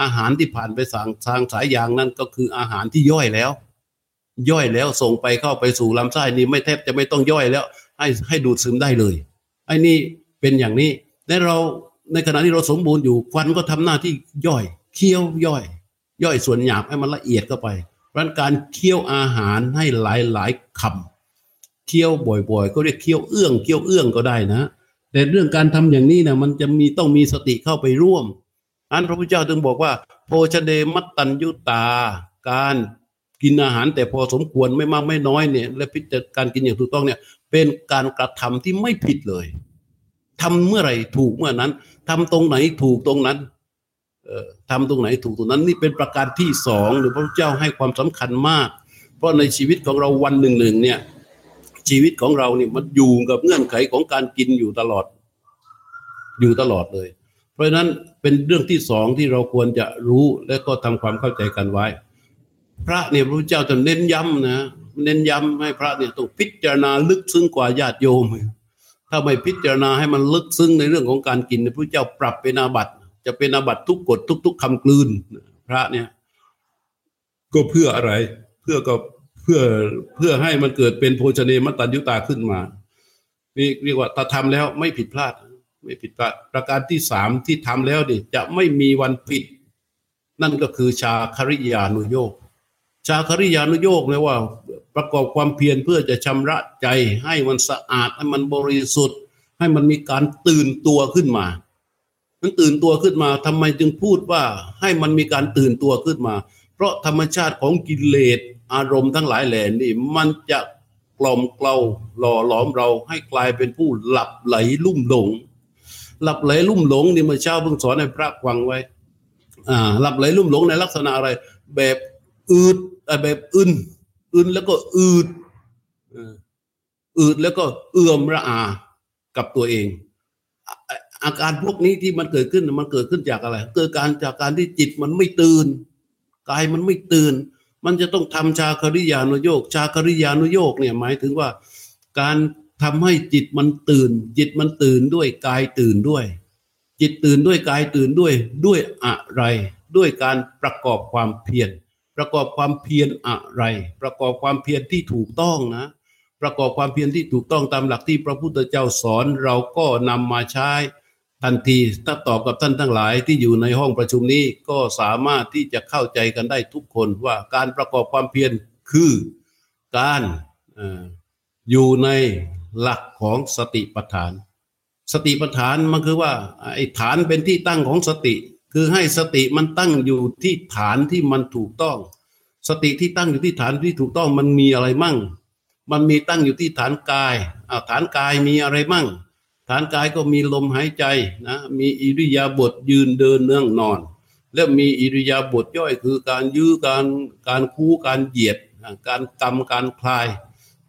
อาหารที่ผ่านไปทางทางสายยางนั่นก็คืออาหารที่ย่อยแล้ว ย่อยแล้วส่งไปเข้าไปสู่ลำไส้นี่ไม่แทบจะไม่ต้องย่อยแล้ว ให้ให้ดูดซึมได้เลยไอ้นี่เป็นอย่างนี้ในเราในขณะที่เราสมบูรณ์อยู่ควันก็ทำหน้าที่ย่อย เคี้ยวย่อย ย่อยส่วนหยาบให้มันละเอียดเข้าไปเพราะการเคี้ยวอาหารให้หลายหลายคำ เคี้ยวบ่อยๆก็เรียกเคี้ยวเอื้องเคี้ยวเอื้องก็ได้นะ แต่เรื่องการทำอย่างนี้นะมันจะมีต้องมีสติเข้าไปร่วม อันพระพุทธเจ้าจึงบอกว่า โภชเดมัตตัญยุตา การกินอาหารแต่พอสมควรไม่มากไม่น้อยเนี่ย และพิจารการกินอย่างถูกต้องเนี่ย เป็นการกระทำที่ไม่ผิดเลยทำเมื่อไหร่ถูกเมื่อนั้นทำตรงไหนถูกตรงนั้นเอ่อทำตรงไหนถูกตรงนั้นนี่เป็นประการที่สองหรือพระพุทธเจ้าให้ความสำคัญมาก เพราะในชีวิตของเราวันหนึ่งหนึ่งเนี่ย ชีวิตของเราเนี่ยมันอยู่กับเงื่อนไขของการกินอยู่ตลอด อยู่ตลอดเลย เพราะฉะนั้นเป็นเรื่องที่สองที่เราควรจะรู้และก็ทำความเข้าใจกันไว้ พระเนี่ยพระเจ้าจะเน้นย้ำนะเน้นย้ำให้พระเนี่ยต้องพิจารณาลึกซึ้งกว่าญาติโยมถ้าไม่พิจารณาให้มันลึกซึ้งในเรื่องของการกินพระเจ้าปรับเป็นอาบัติจะเป็นอาบัติทุกกฎทุก ๆคำกลืน พระเนี่ย ก็เพื่ออะไร เพื่อก็ เพื่อเพื่อให้มันเกิดเป็นโภชเนมตัญยุตาขึ้นมา นี่เรียกว่าถ้าทำแล้วไม่ผิดพลาด ไม่ผิดพลาด ประการที่สามที่ทำแล้วดิจะไม่มีวันผิด นั่นก็คือชาคริยานุโยกชาคริยานุโยกเลยว่า ประกอบความเพียรเพื่อจะชำระใจให้มันสะอาดให้มันบริสุทธิ์ ให้มันมีการตื่นตัวขึ้นมามันตื่นตัวขึ้นมาทำไมจึงพูดว่าให้มันมีการตื่นตัวขึ้นมา เพราะธรรมชาติของกิเลส อารมณ์ทั้งหลายแหล่นี่ มันจะกล่อมเกลาหล่อหลอมเราให้กลายเป็นผู้หลับไหลลุ่มหลง หลับไหลลุ่มหลงนี่เมื่อเช้าเพิ่งสอนให้พระฟังไว้ อ่า หลับไหลลุ่มหลงในลักษณะอะไร แบบอืดแบบอึนอึนแล้วก็อืดอืดแล้วก็เอื่อมระอากับตัวเอง อาการพวกนี้ที่มันเกิดขึ้นมันเกิดขึ้นจากอะไร เกิดการจากการที่จิตมันไม่ตื่นกายมันไม่ตื่น มันจะต้องทำชาคริยานุโยก ชาคริยานุโยกเนี่ยหมายถึงว่า การทำให้จิตมันตื่น จิตมันตื่นด้วยกายตื่นด้วย จิตตื่นด้วยกายตื่นด้วยด้วยอะไร ด้วยการประกอบความเพียรประกอบความเพียรอะไร ประกอบความเพียรที่ถูกต้องนะ ประกอบความเพียรที่ถูกต้องตามหลักที่พระพุทธเจ้าสอนเราก็นำมาใช้ ทันทีถ้าตอบกับท่านทั้งหลายที่อยู่ในห้องประชุมนี้ก็สามารถที่จะเข้าใจกันได้ทุกคนว่าการประกอบความเพียรคือการอยู่ในหลักของสติปัฏฐาน สติปัฏฐานมันคือว่าไอ้ฐานเป็นที่ตั้งของสติ คือให้สติมันตั้งอยู่ที่ฐานที่มันถูกต้อง สติที่ตั้งอยู่ที่ฐานที่ถูกต้องมันมีอะไรมั่ง มันมีตั้งอยู่ที่ฐานกายฐานกายมีอะไรมั่ง ฐานกายก็มีลมหายใจนะมีอิริยาบถยืนเดินเนื่องนอน แล้วมีอิริยาบถย่อยคือการยื้อการการคู่การเหยียด การกำการคลาย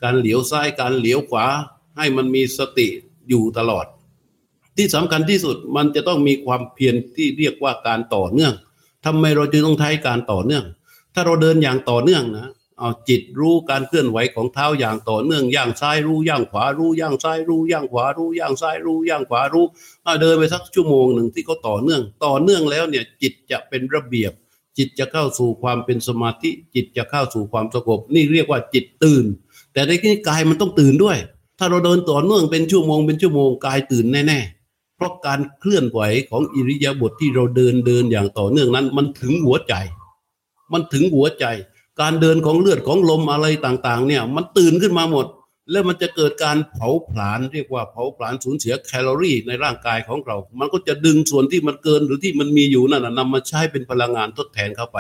การเหลียวซ้ายการเหลียวขวา ให้มันมีสติอยู่ตลอด ที่สำคัญที่สุดมันจะต้องมีความเพียรที่เรียกว่าการต่อเนื่องทำไมเราจึงต้องใช้การต่อเนื่อง ถ้าเราเดินอย่างต่อเนื่องนะ เอาจิตรู้การเคลื่อนไหวของเท้าอย่างต่อเนื่องย่างซ้ายรู้ย่างขวารู้ย่างซ้ายรู้ย่างขวารู้ย่างซ้ายรู้ย่างขวารู้เดินไปสักชั่วโมงหนึ่งที่เขาต่อเนื่อง ต่อเนื่องแล้วเนี่ยจิตจะเป็นระเบียบ จิตจะเข้าสู่ความเป็นสมาธิ จิตจะเข้าสู่ความสงบนี่เรียกว่าจิตตื่น แต่ในที่นี้กายมันต้องตื่นด้วย ถ้าเราเดินต่อเนื่องเป็นชั่วโมงเป็นชั่วโมงกายตื่นแน่ๆเพราะการเคลื่อนไหวของอิริยาบถที่เราเดินเดินอย่างต่อเนื่องนั้น มันถึงหัวใจ มันถึงหัวใจ การเดินของเลือดของลมอะไรต่างๆ เนี่ย มันตื่นขึ้นมาหมด แล้วมันจะเกิดการเผาผลาญเรียกว่าเผาผลาญสูญเสียแคลอรี่ในร่างกายของเรา มันก็จะดึงส่วนที่มันเกินหรือที่มันมีอยู่นั่นนะนำมาใช้เป็นพลังงานทดแทนเข้าไป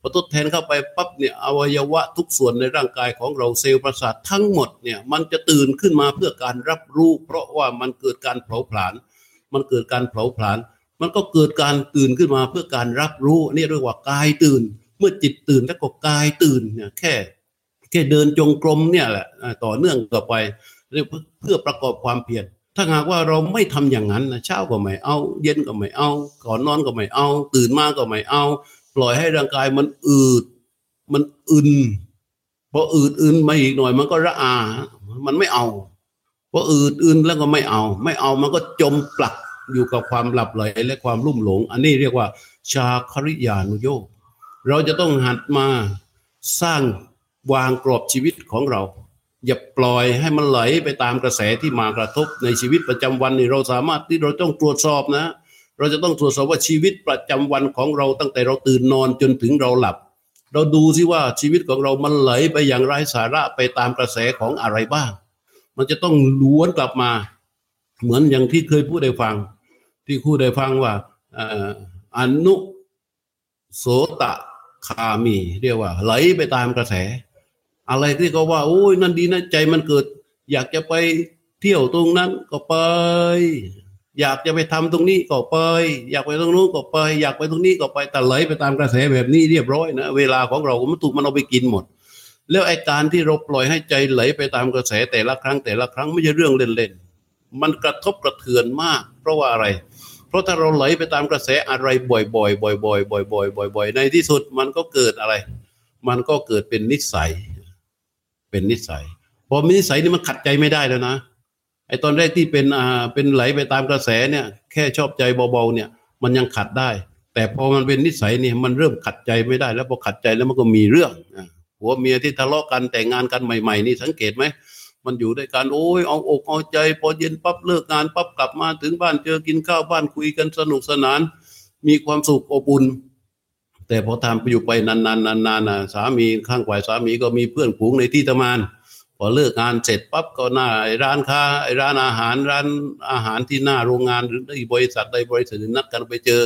พอทดแทนเข้าไปปั๊บเนี่ยอวัยวะทุกส่วนในร่างกายของเราเซลล์ประสาททั้งหมดเนี่ยมันจะตื่นขึ้นมาเพื่อการรับรู้ เพราะว่ามันเกิดการเผาผลาญมันเกิดการเผาผลาญมันก็เกิดการตื่นขึ้นมาเพื่อการรับรู้นี่เรียกว่ากายตื่น เมื่อจิตตื่นแล้วก็กายตื่นเนี่ยแค่ แค่เดินจงกรมเนี่ยแหละต่อเนื่องต่อไปเพื่อประกอบความเพียรถ้าหากว่าเราไม่ทำอย่างนั้นนะเช้าก็ไม่เอา เย็นก็ไม่เอา ก่อนนอนก็ไม่เอา ตื่นมาก็ไม่เอา ปล่อยให้ร่างกายมันอืด มันอึนพออืดอึนมาอีกหน่อยมันก็ระอา มันไม่เอาพออืดอึนแล้วก็ไม่เอา ไม่เอามันก็จมปลักอยู่กับความหลับไหลและความลุ่มหลง อันนี้เรียกว่า ชาคริยานุโยค เราจะต้องหัดมาสร้างวางกรอบชีวิตของเรา อย่าปล่อยให้มันไหลไปตามกระแสที่มากระทบในชีวิตประจำวันนี่เราสามารถที่เราต้องตรวจสอบนะ เราจะต้องตรวจสอบว่าชีวิตประจำวันของเราตั้งแต่เราตื่นนอนจนถึงเราหลับ เราดูซิว่าชีวิตของเรามันไหลไปอย่างไร้สาระไปตามกระแสของอะไรบ้าง มันจะต้องล้วนกลับมา เหมือนอย่างที่เคยพูดได้ฟัง ที่พูดได้ฟังว่าออนุโสต คามี เรียกว่า ไหลไปตามกระแส อะไรที่เขาว่า โอ้ยนั่นดีนะใจมันเกิด อยากจะไปเที่ยวตรงนั้นก็ไป อยากจะไปทำตรงนี้ก็ไป อยากไปตรงนู้นก็ไป อยากไปตรงนี้ก็ไปแต่ไหลไปตามกระแสแบบนี้เรียบร้อยนะเวลาของเราก็มันถูกมันเอาไปกินหมด แล้วไอ้การที่เราปล่อยให้ใจไหลไปตามกระแสแต่ละครั้งแต่ละครั้งไม่ใช่เรื่องเล่นๆมันกระทบกระเทือนมาก เพราะว่าอะไร ราะถ้าเราไหลไปตามกระแสอะไรบ่อยๆบ่อยๆบ่อยๆบ่อยๆบ่อยๆในที่สุดมันก็เกิดอะไร มันก็เกิดเป็นนิสัย เป็นนิสัยพอมีนิสัยนี่มันขัดใจไม่ได้แล้วนะไอตอนแรกที่เป็นอ่าเป็นไหลไปตามกระแสเนี่ย แค่ชอบใจเบาๆเนี่ย มันยังขัดได้ แต่พอมันเป็นนิสัยเนี่ยมันเริ่มขัดใจไม่ได้ แล้วพอขัดใจแล้วมันก็มีเรื่องอะผัวเมียที่ทะเลาะกันแต่งงานกันใหม่ ๆ นี่สังเกตไหม มันอยู่ด้วยกันโอ้ยเอาอกเอาใจ พอเย็นปั๊บเลิกงานปั๊บกลับมาถึงบ้านเจอกินข้าวบ้านคุยกันสนุกสนาน มีความสุขอบอุ่นแต่พอทำไปอยู่ไปนานๆนานๆนะสามีข้างฝ่ายสามีก็มีเพื่อนฝูงในที่ทำงานพอเลิกงานเสร็จปั๊บก็หน้าร้านค้าร้านอาหารร้านอาหารที่หน้าโรงงานหรือบริษัทใดบริษัทหนึ่งนัดกันไปเจอ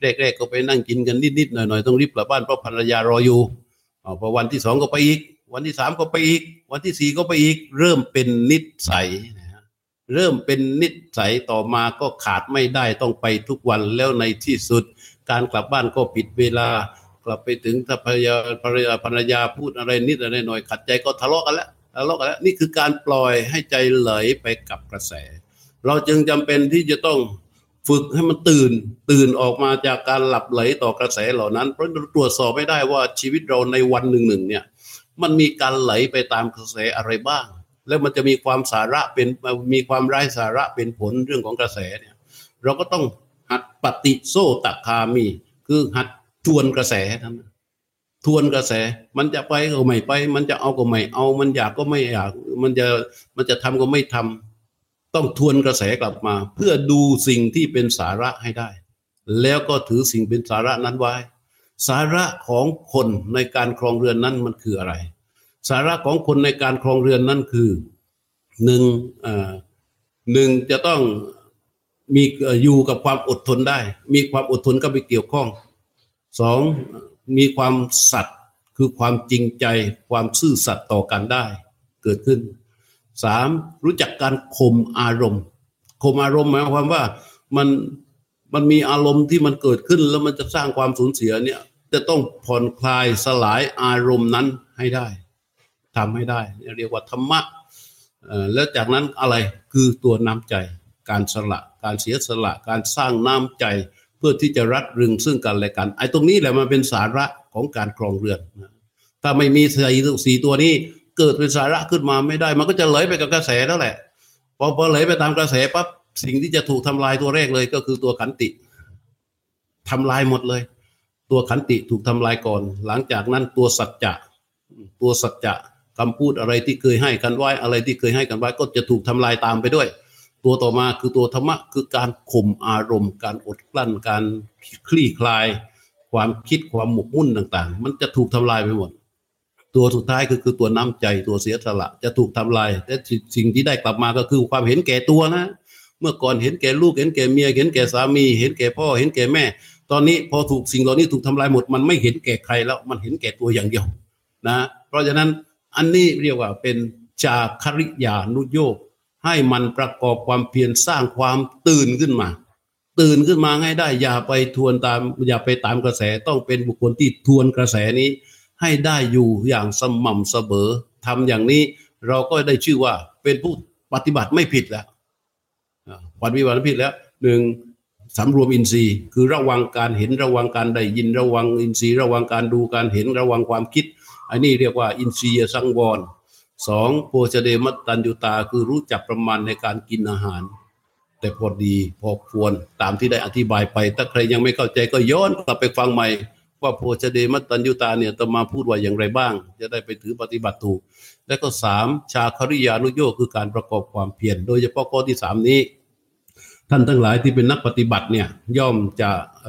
แรกๆก็ไปนั่งกินกันนิดๆหน่อยๆต้องรีบกลับบ้านเพราะภรรยารออยู่พอวันที่สองก็ไปอีก วันที่สามก็ไปอีก วันที่สี่ก็ไปอีก เริ่มเป็นนิสัยนะฮะเริ่มเป็นนิสัยต่อมาก็ขาดไม่ได้ต้องไปทุกวันแล้วในที่สุด การกลับบ้านก็ผิดเวลากลับไปถึงถ้าภรรยาภรรยาภรรยาพูดอะไรนิดอะไรหน่อยขัดใจก็ทะเลาะกันแล้วทะเลาะกันแล้วนี่คือการปล่อยให้ใจไหลไปกับกระแส เราจึงจำเป็นที่จะต้องฝึกให้มันตื่น ตื่นออกมาจากการหลับไหลต่อกระแสเหล่านั้น เพราะตรวจสอบไม่ได้ว่าชีวิตเราในวันหนึ่งหนึ่งเนี่ย มันมีการไหลไปตามกระแสอะไรบ้าง แล้วมันจะมีความสาระเป็นมีความไร้สาระเป็นผลเรื่องของกระแสเนี่ยเราก็ต้องหัดปฏิโซตคามี คือหัดทวนกระแสทั้งนั้นทวนกระแสมันจะไปก็ไม่ไป มันจะเอาก็ไม่เอา มันอยากก็ไม่อยาก มันจะมันจะทำก็ไม่ทำต้องทวนกระแสกลับมา เพื่อดูสิ่งที่เป็นสาระให้ได้ แล้วก็ถือสิ่งเป็นสาระนั้นไว้ สาระของคนในการครองเรือนนั้นมันคืออะไร สาระของคนในการครองเรือนนั้นคือหนึ่งหนึ่งจะต้องมีอยู่กับความอดทนได้ มีความอดทนก็ไปเกี่ยวข้องสองมีความสัตย์คือความจริงใจความซื่อสัตย์ต่อกันได้ เกิดขึ้นสามรู้จักการข่มอารมณ์ข่มอารมณ์หมายความว่ามัน มันมีอารมณ์ที่มันเกิดขึ้นแล้วมันจะสร้างความสูญเสียเนี่ย จะต้องผ่อนคลายสลายอารมณ์นั้นให้ได้ทำให้ได้ เรียกว่าธรรมะแล้วจากนั้นอะไรคือตัวน้ำใจ การสละ การเสียสละ การสร้างน้ำใจ เพื่อที่จะรัดรึงซึ่งกันและกันไอ้ตรงนี้แหละมันเป็นสาระของการครองเรือนถ้าไม่มีสี่สี่ตัวนี้เกิดเป็นสาระขึ้นมาไม่ได้ มันก็จะไหลไปกับกระแสแล้วแหละพอพอไหลไปตามกระแสปั๊บ สิ่งที่จะถูกทำลายตัวแรกเลยก็คือตัวขันติทำลายหมดเลย ตัวขันติถูกทำลายก่อน หลังจากนั้นตัวสัจจะตัวสัจจะคำพูดอะไรที่เคยให้กันไว้อะไรที่เคยให้กันไว้ก็จะถูกทำลายตามไปด้วย ตัวต่อมาคือตัวธรรมะคือการข่มอารมณ์ การอดกลั้น การคลี่คลาย ความคิดความหมกมุ่นต่าง ๆ มันจะถูกทำลายไปหมด ตัวสุดท้ายคือคือตัวน้ำใจตัวเสียสละจะถูกทำลายแต่สิ่งที่ได้กลับมาก็คือความเห็นแก่ตัวนะ มื่อก่อนเห็นแก่ลูกเห็นแก่เมียเห็นแก่สามี เห็นแก่พ่อเห็นแก่แม่ ตอนนี้พอถูกสิ่งเหล่านี้ถูกทำลายหมด มันไม่เห็นแก่ใครแล้วมันเห็นแก่ตัวอย่างเดียวนะเพราะฉะนั้นอันนี้เรียกว่าเป็นจาคริยานุโยกให้มันประกอบความเพียรสร้างความตื่นขึ้นมา ตื่นขึ้นมาให้ได้อย่าไปทวนตาม อย่าไปตามกระแสต้องเป็นบุคคลที่ทวนกระแสนี้ ให้ได้อยู่อย่างสม่ำเสมอทำอย่างนี้ เราก็ได้ชื่อว่าเป็นผู้ปฏิบัติไม่ผิดแล้ว ปฏิบัติไม่ผิดแล้วหนึ่งสำรวมอินทรีย์ คือระวังการเห็นระวังการได้ยินระวังอินทรีย์ ระวังการดูการเห็นระวังความคิด อันนี้เรียกว่าอินทรียสังวรสองโภชเดมัตตัญญุตาคือรู้จักประมาณในการกินอาหาร แต่พอดีพอควรตามที่ได้อธิบายไป ถ้าใครยังไม่เข้าใจก็ย้อนกลับไปฟังใหม่ ว่าโภชเดมัตตัญญุตาเนี่ยตมาพูดว่าอย่างไรบ้าง จะได้ไปถือปฏิบัติถูกและก็สามชาคริยานุโยคคือการประกอบความเพียรโดยเฉพาะข้อที่สามนี้ ท่านทั้งหลายที่เป็นนักปฏิบัติเนี่ยย่อมจะเ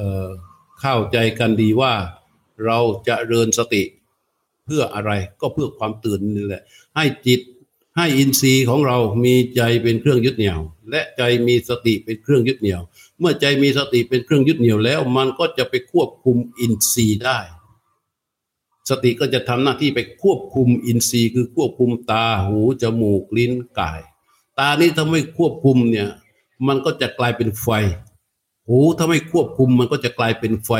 เข้าใจกันดีว่าเราจะเริญสติเพื่ออะไรก็เพื่อความตื่นนี่แหละ ให้จิตให้อินทรีย์ของเรามีใจเป็นเครื่องยึดเหนี่ยว และใจมีสติเป็นเครื่องยึดเหนี่ยว เมื่อใจมีสติเป็นเครื่องยึดเหนี่ยวแล้ว มันก็จะไปควบคุมอินทรีย์ได้ สติก็จะทำหน้าที่ไปควบคุมอินทรีย์ คือควบคุมตาหูจมูกลิ้นกาย ตานี้ถ้าไม่ควบคุมเนี่ย มันก็จะกลายเป็นไฟ หูถ้าไม่ควบคุมมันก็จะกลายเป็นไฟ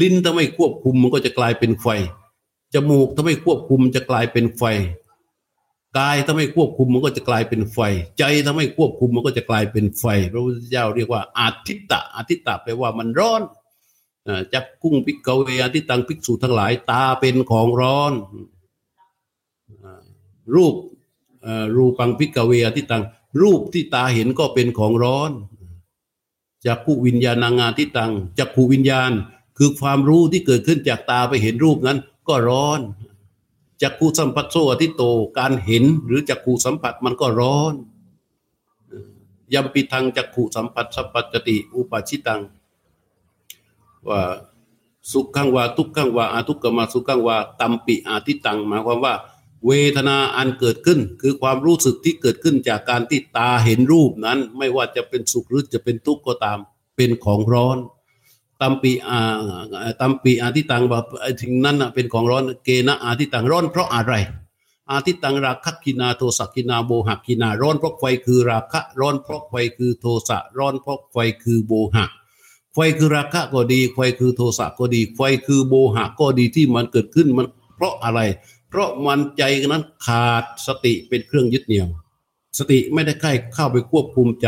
ลิ้นถ้าไม่ควบคุมมันก็จะกลายเป็นไฟ จมูกถ้าไม่ควบคุมจะกลายเป็นไฟ กายถ้าไม่ควบคุมมันก็จะกลายเป็นไฟ ใจถ้าไม่ควบคุมมันก็จะกลายเป็นไฟ พระพุทธเจ้าเรียกว่าอาทิตตะอาทิตตะแปลว่ามันร้อนจักกุ้งพิกเกเวอาทิตังพิกษุทั้งหลายตาเป็นของร้อนรูปรูปังพิกเวอาทิตัง รูปที่ตาเห็นก็เป็นของร้อนจักขุวิญญาณางานทิตังจักขุวิญญาณ คือความรู้ที่เกิดขึ้นจากตาไปเห็นรูปนั้น ก็ร้อนจักขูสัมผัสโซอธิโตการเห็นหรือจักขูสัมผัสมันก็ร้อนยำปิทังจักขูสัมผัสสัพพจติ อุปชิตังว่าสุขขังวาทุกขังวาอาทุกขมาสุขขังวาตัมปิอาทิตังหมายความว่า เวทนาอันเกิดขึ้น คือความรู้สึกที่เกิดขึ้นจากการที่ตาเห็นรูปนั้น ไม่ว่าจะเป็นสุขหรือจะเป็นทุกข์ก็ตาม เป็นของร้อนตัมปีอาตัมปีอาทิตังแบบไอ้ถึงนั้นเป็นของร้อนเกณะอาทิตังร้อนเพราะอะไร อาทิตังราคะกินาโทสักกินาโบหกินาร้อนเพราะไฟคือราคะร้อนเพราะไฟคือโทสะร้อนเพราะไฟคือโบหะไฟคือราคะก็ดีไฟคือโทสะก็ดีไฟคือโบหะก็ดีที่มันเกิดขึ้นมันเพราะอะไร เพราะมันใจนั้นขาดสติเป็นเครื่องยึดเหนี่ยว สติไม่ได้ใกล้เข้าไปควบคุมใจ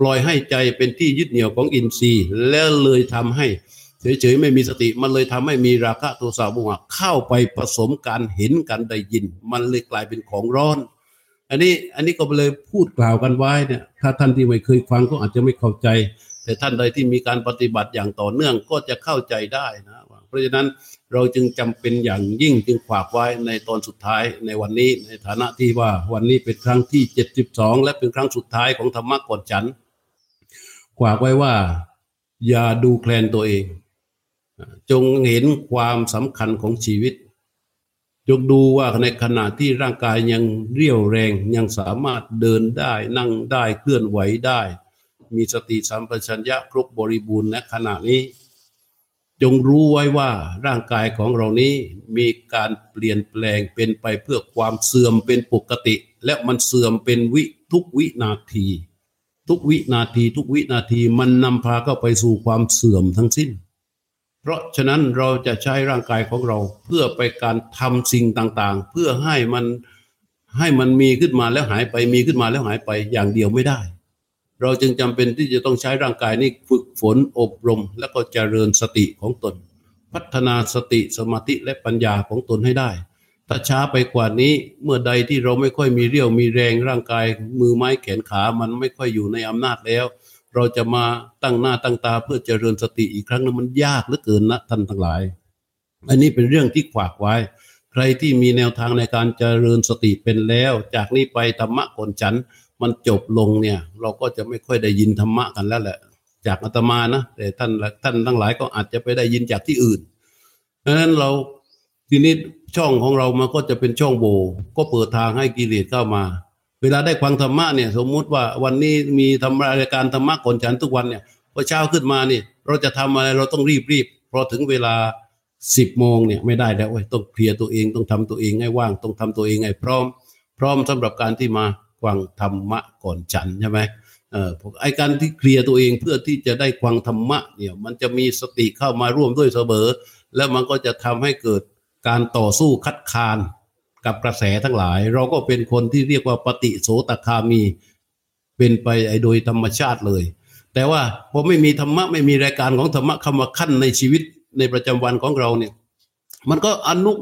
ปล่อยให้ใจเป็นที่ยึดเหนี่ยวของอินทรีย์ แล้วเลยทำให้เฉยๆไม่มีสติมันเลยทำให้มีราคะโทสะโมหะเข้าไปผสมการเห็นกันได้ยิน มันเลยกลายเป็นของร้อน อันนี้อันนี้ก็เลยพูดกล่าวกันไว้เนี่ยถ้าท่านที่ไม่เคยฟังก็อาจจะไม่เข้าใจ แต่ท่านใดที่มีการปฏิบัติอย่างต่อเนื่องก็จะเข้าใจได้นะเพราะฉะนั้น เราจึงจำเป็นอย่างยิ่งจึงฝากไว้ในตอนสุดท้ายในวันนี้ในฐานะที่ว่าวันนี้เป็นครั้งที่ 72 และเป็นครั้งสุดท้ายของธรรมะก่อนฉันฝากไว้ว่า อย่าดูแคลนตัวเอง จงเห็นความสำคัญของชีวิต จงดูว่าในขณะที่ร่างกายยังเรี่ยวแรงยังสามารถเดินได้นั่งได้เคลื่อนไหวได้ มีสติสัมปชัญญะครบบริบูรณ์ในขณะนี้ จงรู้ไว้ว่าร่างกายของเรานี้มีการเปลี่ยนแปลงเป็นไปเพื่อความเสื่อมเป็นปกติ และมันเสื่อมเป็นวิทุกวินาที ทุกวินาที ทุกวินาทีมันนำพาเข้าไปสู่ความเสื่อมทั้งสิ้น เพราะฉะนั้นเราจะใช้ร่างกายของเราเพื่อไปการทำสิ่งต่างๆ เพื่อให้มันให้มันมีขึ้นมาแล้วหายไปมีขึ้นมาแล้วหายไปอย่างเดียวไม่ได้ เราจึงจำเป็นที่จะต้องใช้ร่างกายนี้ฝึกฝนอบรม แล้วก็เจริญสติของตน พัฒนาสติสมาธิและปัญญาของตนให้ได้ ถ้าช้าไปกว่านี้เมื่อใดที่เราไม่ค่อยมีเรี่ยวมีแรงร่างกาย มือไม้แขนขามันไม่ค่อยอยู่ในอำนาจแล้ว เราจะมาตั้งหน้าตั้งตาเพื่อเจริญสติอีกครั้งนั้นมันยากเหลือเกินนะท่านทั้งหลาย อันนี้เป็นเรื่องที่ขวากไว้ ใครที่มีแนวทางในการเจริญสติเป็นแล้ว จากนี้ไปธรรมะก่อนฉัน มันจบลงเนี่ย เราก็จะไม่ค่อยได้ยินธรรมะกันแล้วแหละ จากอาตมานะแต่ท่านท่านทั้งหลายก็อาจจะไปได้ยินจากที่อื่นดังนั้นเราทีนี้ช่องของเรามันก็จะเป็นช่องโบก็เปิดทางให้กิเลสเข้ามา เวลาได้ฟังธรรมะเนี่ย สมมุติว่าวันนี้มีทำรายการธรรมะก่อนฉันทุกวันเนี่ยพอเช้าขึ้นมาเนี่ยเราจะทำอะไรเราต้องรีบรีบพอถึงเวลาสิบโมงเนี่ยไม่ได้แล้วต้องเคลียร์ตัวเองต้องทำตัวเองให้ว่าง ต้องทำตัวเองให้พร้อม พร้อมสำหรับการที่มา ฟังธรรมะก่อนฉันใช่ไหมเออไอการที่เคลียร์ตัวเองเพื่อที่จะได้ฟังธรรมะเนี่ยมันจะมีสติเข้ามาร่วมด้วยเสมอ แล้วมันก็จะทำให้เกิดการต่อสู้คัดค้านกับกระแสทั้งหลาย เราก็เป็นคนที่เรียกว่าปฏิโสตคามี เป็นไปโดยธรรมชาติเลย แต่ว่าพอไม่มีธรรมะไม่มีรายการของธรรมะคำว่าขั้นในชีวิตในประจำวันของเราเนี่ยมันก็อนุ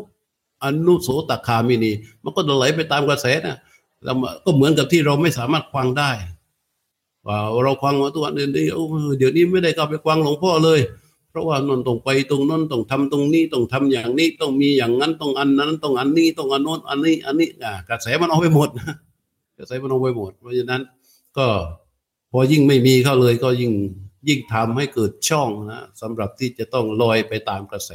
อนุโสตคามีนี มันก็ไหลไปตามกระแสนะ แล้วก็เหมือนกับที่เราไม่สามารถฟังได้ว่าเราฟังมาตัวนี้เดี๋ยวนี้ไม่ได้กลับไปฟังหลวงพ่อเลย เพราะว่านนต้องไปตรงนั้นต้องทำตรงนี้ต้องทำอย่างนี้ต้องมีอย่างนั้นต้องอันนั้นต้องอันนี้ต้องอันโน้นอันนี้ อันนี้อ่ากระแสมันเอาไปหมดกระแสมันเอาไปหมด เพราะฉะนั้น ก็พอยิ่งไม่มีเข้าเลยก็ยิ่งยิ่งทำให้เกิดช่องนะสำหรับที่จะต้องลอยไปตามกระแส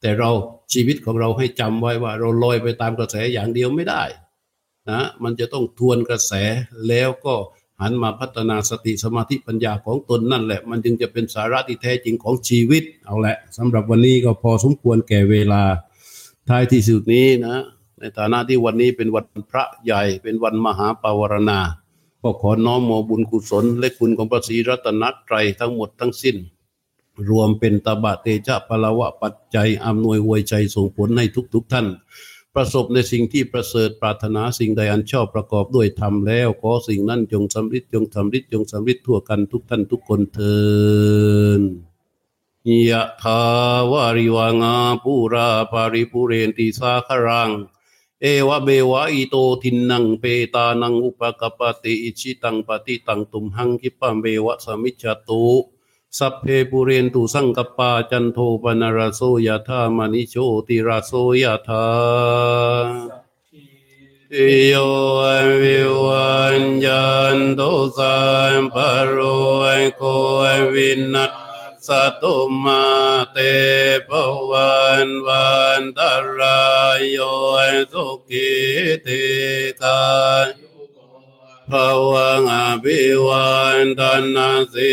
แต่เราชีวิตของเราให้จำไว้ว่า เราลอยไปตามกระแสอย่างเดียวไม่ได้ นะมันจะต้องทวนกระแสแล้วก็หันมาพัฒนาสติสมาธิปัญญาของตนนั่นแหละ มันจึงจะเป็นสาระที่แท้จริงของชีวิต เอาแหละสำหรับวันนี้ก็พอสมควรแก่เวลาท้ายที่สุดนี้นะ ในฐานะที่วันนี้เป็นวันพระใหญ่เป็นวันมหาปวารณาก็ขอน้อมโมบุญกุศล และคุณของพระศรีรัตนตรัยทั้งหมดทั้งสิ้น รวมเป็นตบะเตจะพลวะปัจจัยอำนวยวยใจส่งผลให้ทุกๆทท่าน ประสบในสิ่งที่ประเสริฐปรารถนาสิ่งใดอันชอบประกอบด้วยธรรมแล้ว ขอสิ่งนั้นจงสำริดจงสำริดจงสำริดทั่วกันทุกท่านทุกคนเทินยะทาวาริวางาปูราภาริปุเรนติสาครัง เอวะเบวะอิโตทินนังเปตานังอุปกปติอิชิตังปฏิตังตุมหังคิปัมเบวะสมิจจตุ สัพเพปุเรนตุสังกปาจันโทปนารโสยธามณิโชติราโสยธาโยวิวันยันโตสัมปโรโควินัสสตุมาเตปวันวันตรายโยสุขิเตกาย ภวังอภิวันตนาสิ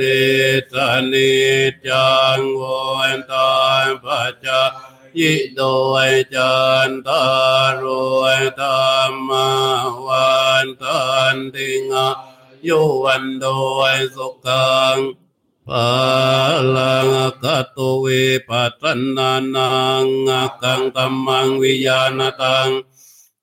ลิตนิจังวันตานปัจจยิโดยจันตารวยธรรมวันตันติงายุวันโดยสุขังปาลังกัตุวิปัตนานังกังตัมมังวิญาณตัง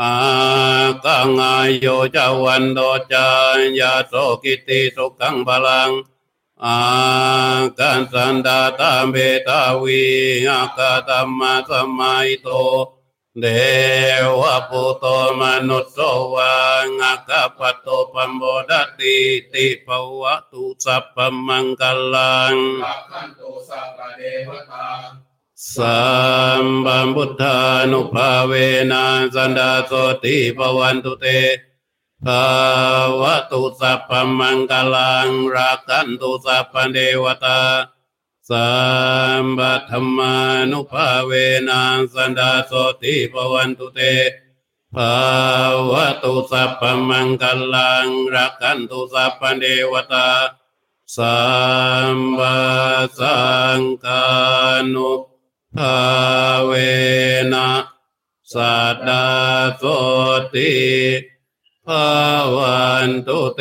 อากังอายโยจาวันโดจายาโตกิติสุขังบาลังอากันสันดาตามเบตาวีอากาตัมมาสมัยโตเดวะปุโตมนุสโสวังอากาปโตปัมโบดติติภวะตุสัพพมังกลังรักขันโตสัพพเดวตา สัมบัมพุทธานุภาเวนะสันดาโสติปวันตุเตภาวะตุสัพพมังกลังรักขันตุสัพพเดวตาสัมบัธรรมานุภาเวนะสันดาโสติปวันตุเตภาวะตุสัพพมังกลังรักขันตุสัพพเดวตาสัมบัสังกานุ ภาเวนะสัตตาโสติภาวันตุเต